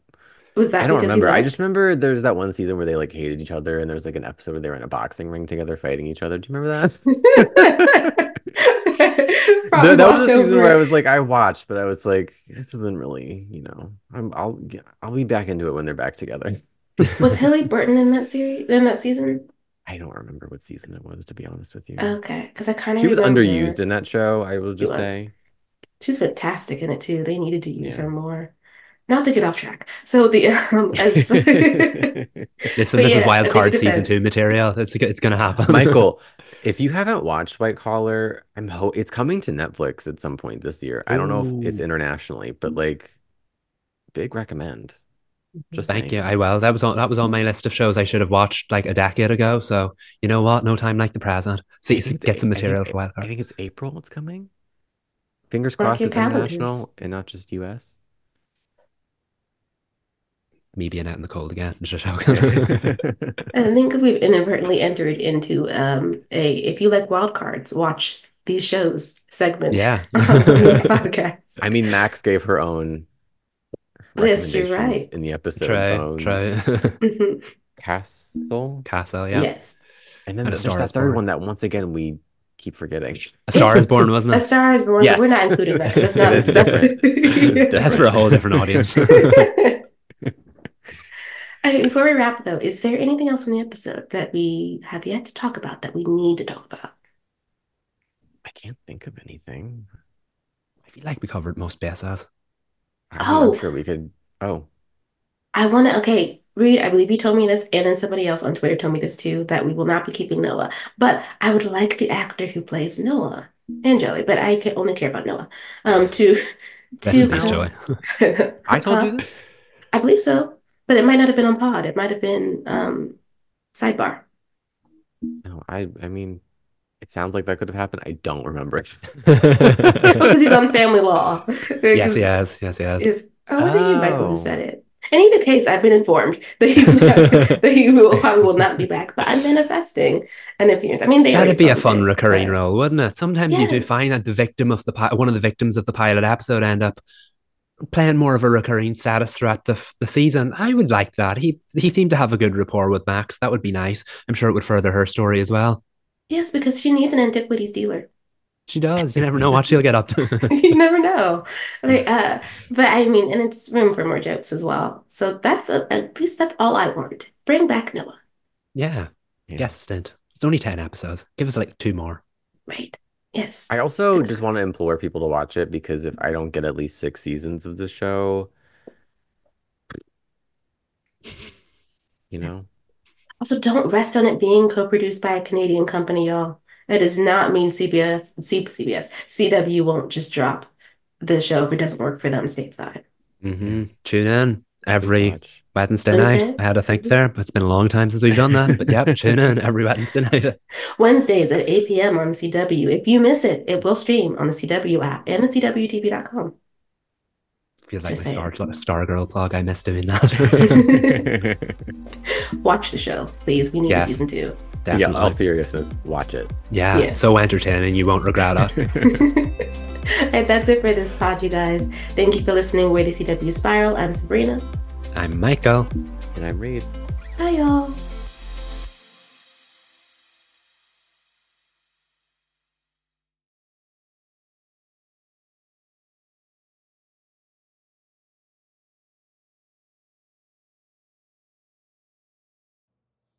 Was that I don't remember. I just remember there's that one season where they like hated each other and there's like an episode where they were in a boxing ring together fighting each other. Do you remember that? (laughs) that, that was the season where I was like, I watched, but I was like, this isn't really, you know, I'm, I'll I'll be back into it when they're back together. (laughs) was Hilarie Burton in that series in that season? I don't remember what season it was, to be honest with you. Okay, because I kind of she was underused in that show. I will just say she's fantastic in it too. They needed to use yeah. her more. Not to get off track. So the (laughs) um, (laughs) as listen, this yeah, is wild card season two material. It's it's gonna happen. Michael, if you haven't watched White Collar, I'm ho- it's coming to Netflix at some point this year. I don't know if it's internationally, but like big recommend. Just thank saying. you. I will. That was on that was on my list of shows I should have watched like a decade ago. So you know what? No time like the present. See, get some material think, for Wild Card. I think it's April. It's coming. Fingers crossed it's international and not just US. Me being out in the cold again. I think we've inadvertently entered into um, a if you like wild cards, watch these shows segment Yeah. (laughs) on podcast. I mean, Max gave her own Yes, you're right. in the episode. try, Bones, try. (laughs) Mhm. Castle. Castle, yeah. Yes. And then And A there's Star that Is third Born. one that once again we keep forgetting. A Star It's- is Born, wasn't it? A? Star is Born, but we're not including that because that's (laughs) not It's that's- That's for a whole different audience. Okay, before we wrap though, is there anything else from the episode that we have yet to talk about that we need to talk about? I can't think of anything. I feel like we covered most BSS. I'm, Oh. I'm sure we could. Oh, I want to, okay, Reed, I believe you told me this, and then somebody else on Twitter told me this too, that we will not be keeping Noah. But I would like the actor who plays Noah and Joey, but I can only care about Noah. Um, to Rest to in come- Joey. (laughs) I told you this. I believe so, but it might not have been on pod. It might have been um sidebar. No, I. I mean, it sounds like that could have happened. I don't remember it. (laughs) Because he's on Family Law. (laughs) yes, he has. Yes, he has. Is, or was it you, Michael, Oh. who said it? In either case, I've been informed (laughs) that he's not, that he will probably will not be back. But I'm manifesting an appearance. I mean, they That'd be a fun it, recurring but- role, wouldn't it? Sometimes you do find that the victim of the pi- one of the victims of the pilot episode end up playing more of a recurring status throughout the the season. I would like that. He he seemed to have a good rapport with Max. That would be nice. I'm sure it would further her story as well. Yes, because she needs an antiquities dealer. She does. You never know what she'll get up to. (laughs) you never know. Like, uh, but I mean, and it's room for more jokes as well. So that's a, at least that's all I want. Bring back Noah, yeah. Yeah. Guest stint. It's only ten episodes. Give us like two more. right? Yes. I also Goodness just want to gracious. implore people to watch it because if I don't get at least six seasons of the show, (laughs) you know, Also, don't rest on it being co-produced by a Canadian company, y'all. That does not mean CBS, C, CBS, CW won't just drop the show if it doesn't work for them stateside. hmm Tune in every. Wednesday Wednesday? night. I had to think there, but it's been a long time since we've done that. But yeah, (laughs) tune in every Wednesday night. (laughs) Wednesdays at 8 p.m. on the CW. If you miss it, it will stream on the CW app and the CWTV.com. Feels like Just my saying. Star Star Girl plug. I missed doing that. (laughs) Watch the show, please. We need Yes. a season two. Yeah, all Definitely. seriousness, watch it. Yeah, Yeah. so entertaining. You won't regret it. and that's it for this pod, you guys. Thank you for listening. Way to CW Spiral. I'm Sabrina. I'm Michael. And I'm Reed. Hi, y'all.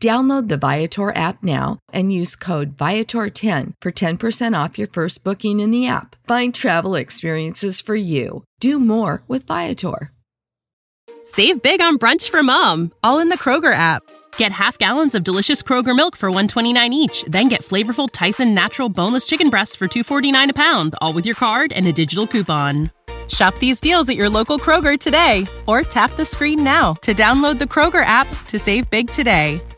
Download the Viator app now and use code Viator10 for 10% off your first booking in the app. Find travel experiences for you. Do more with Viator. Save big on brunch for mom, all in the Kroger app. Get half gallons of delicious Kroger milk for 129 each, then get flavorful Tyson natural boneless chicken breasts for 249 a pound, all with your card and a digital coupon. Shop these deals at your local Kroger today or tap the screen now to download the Kroger app to save big today.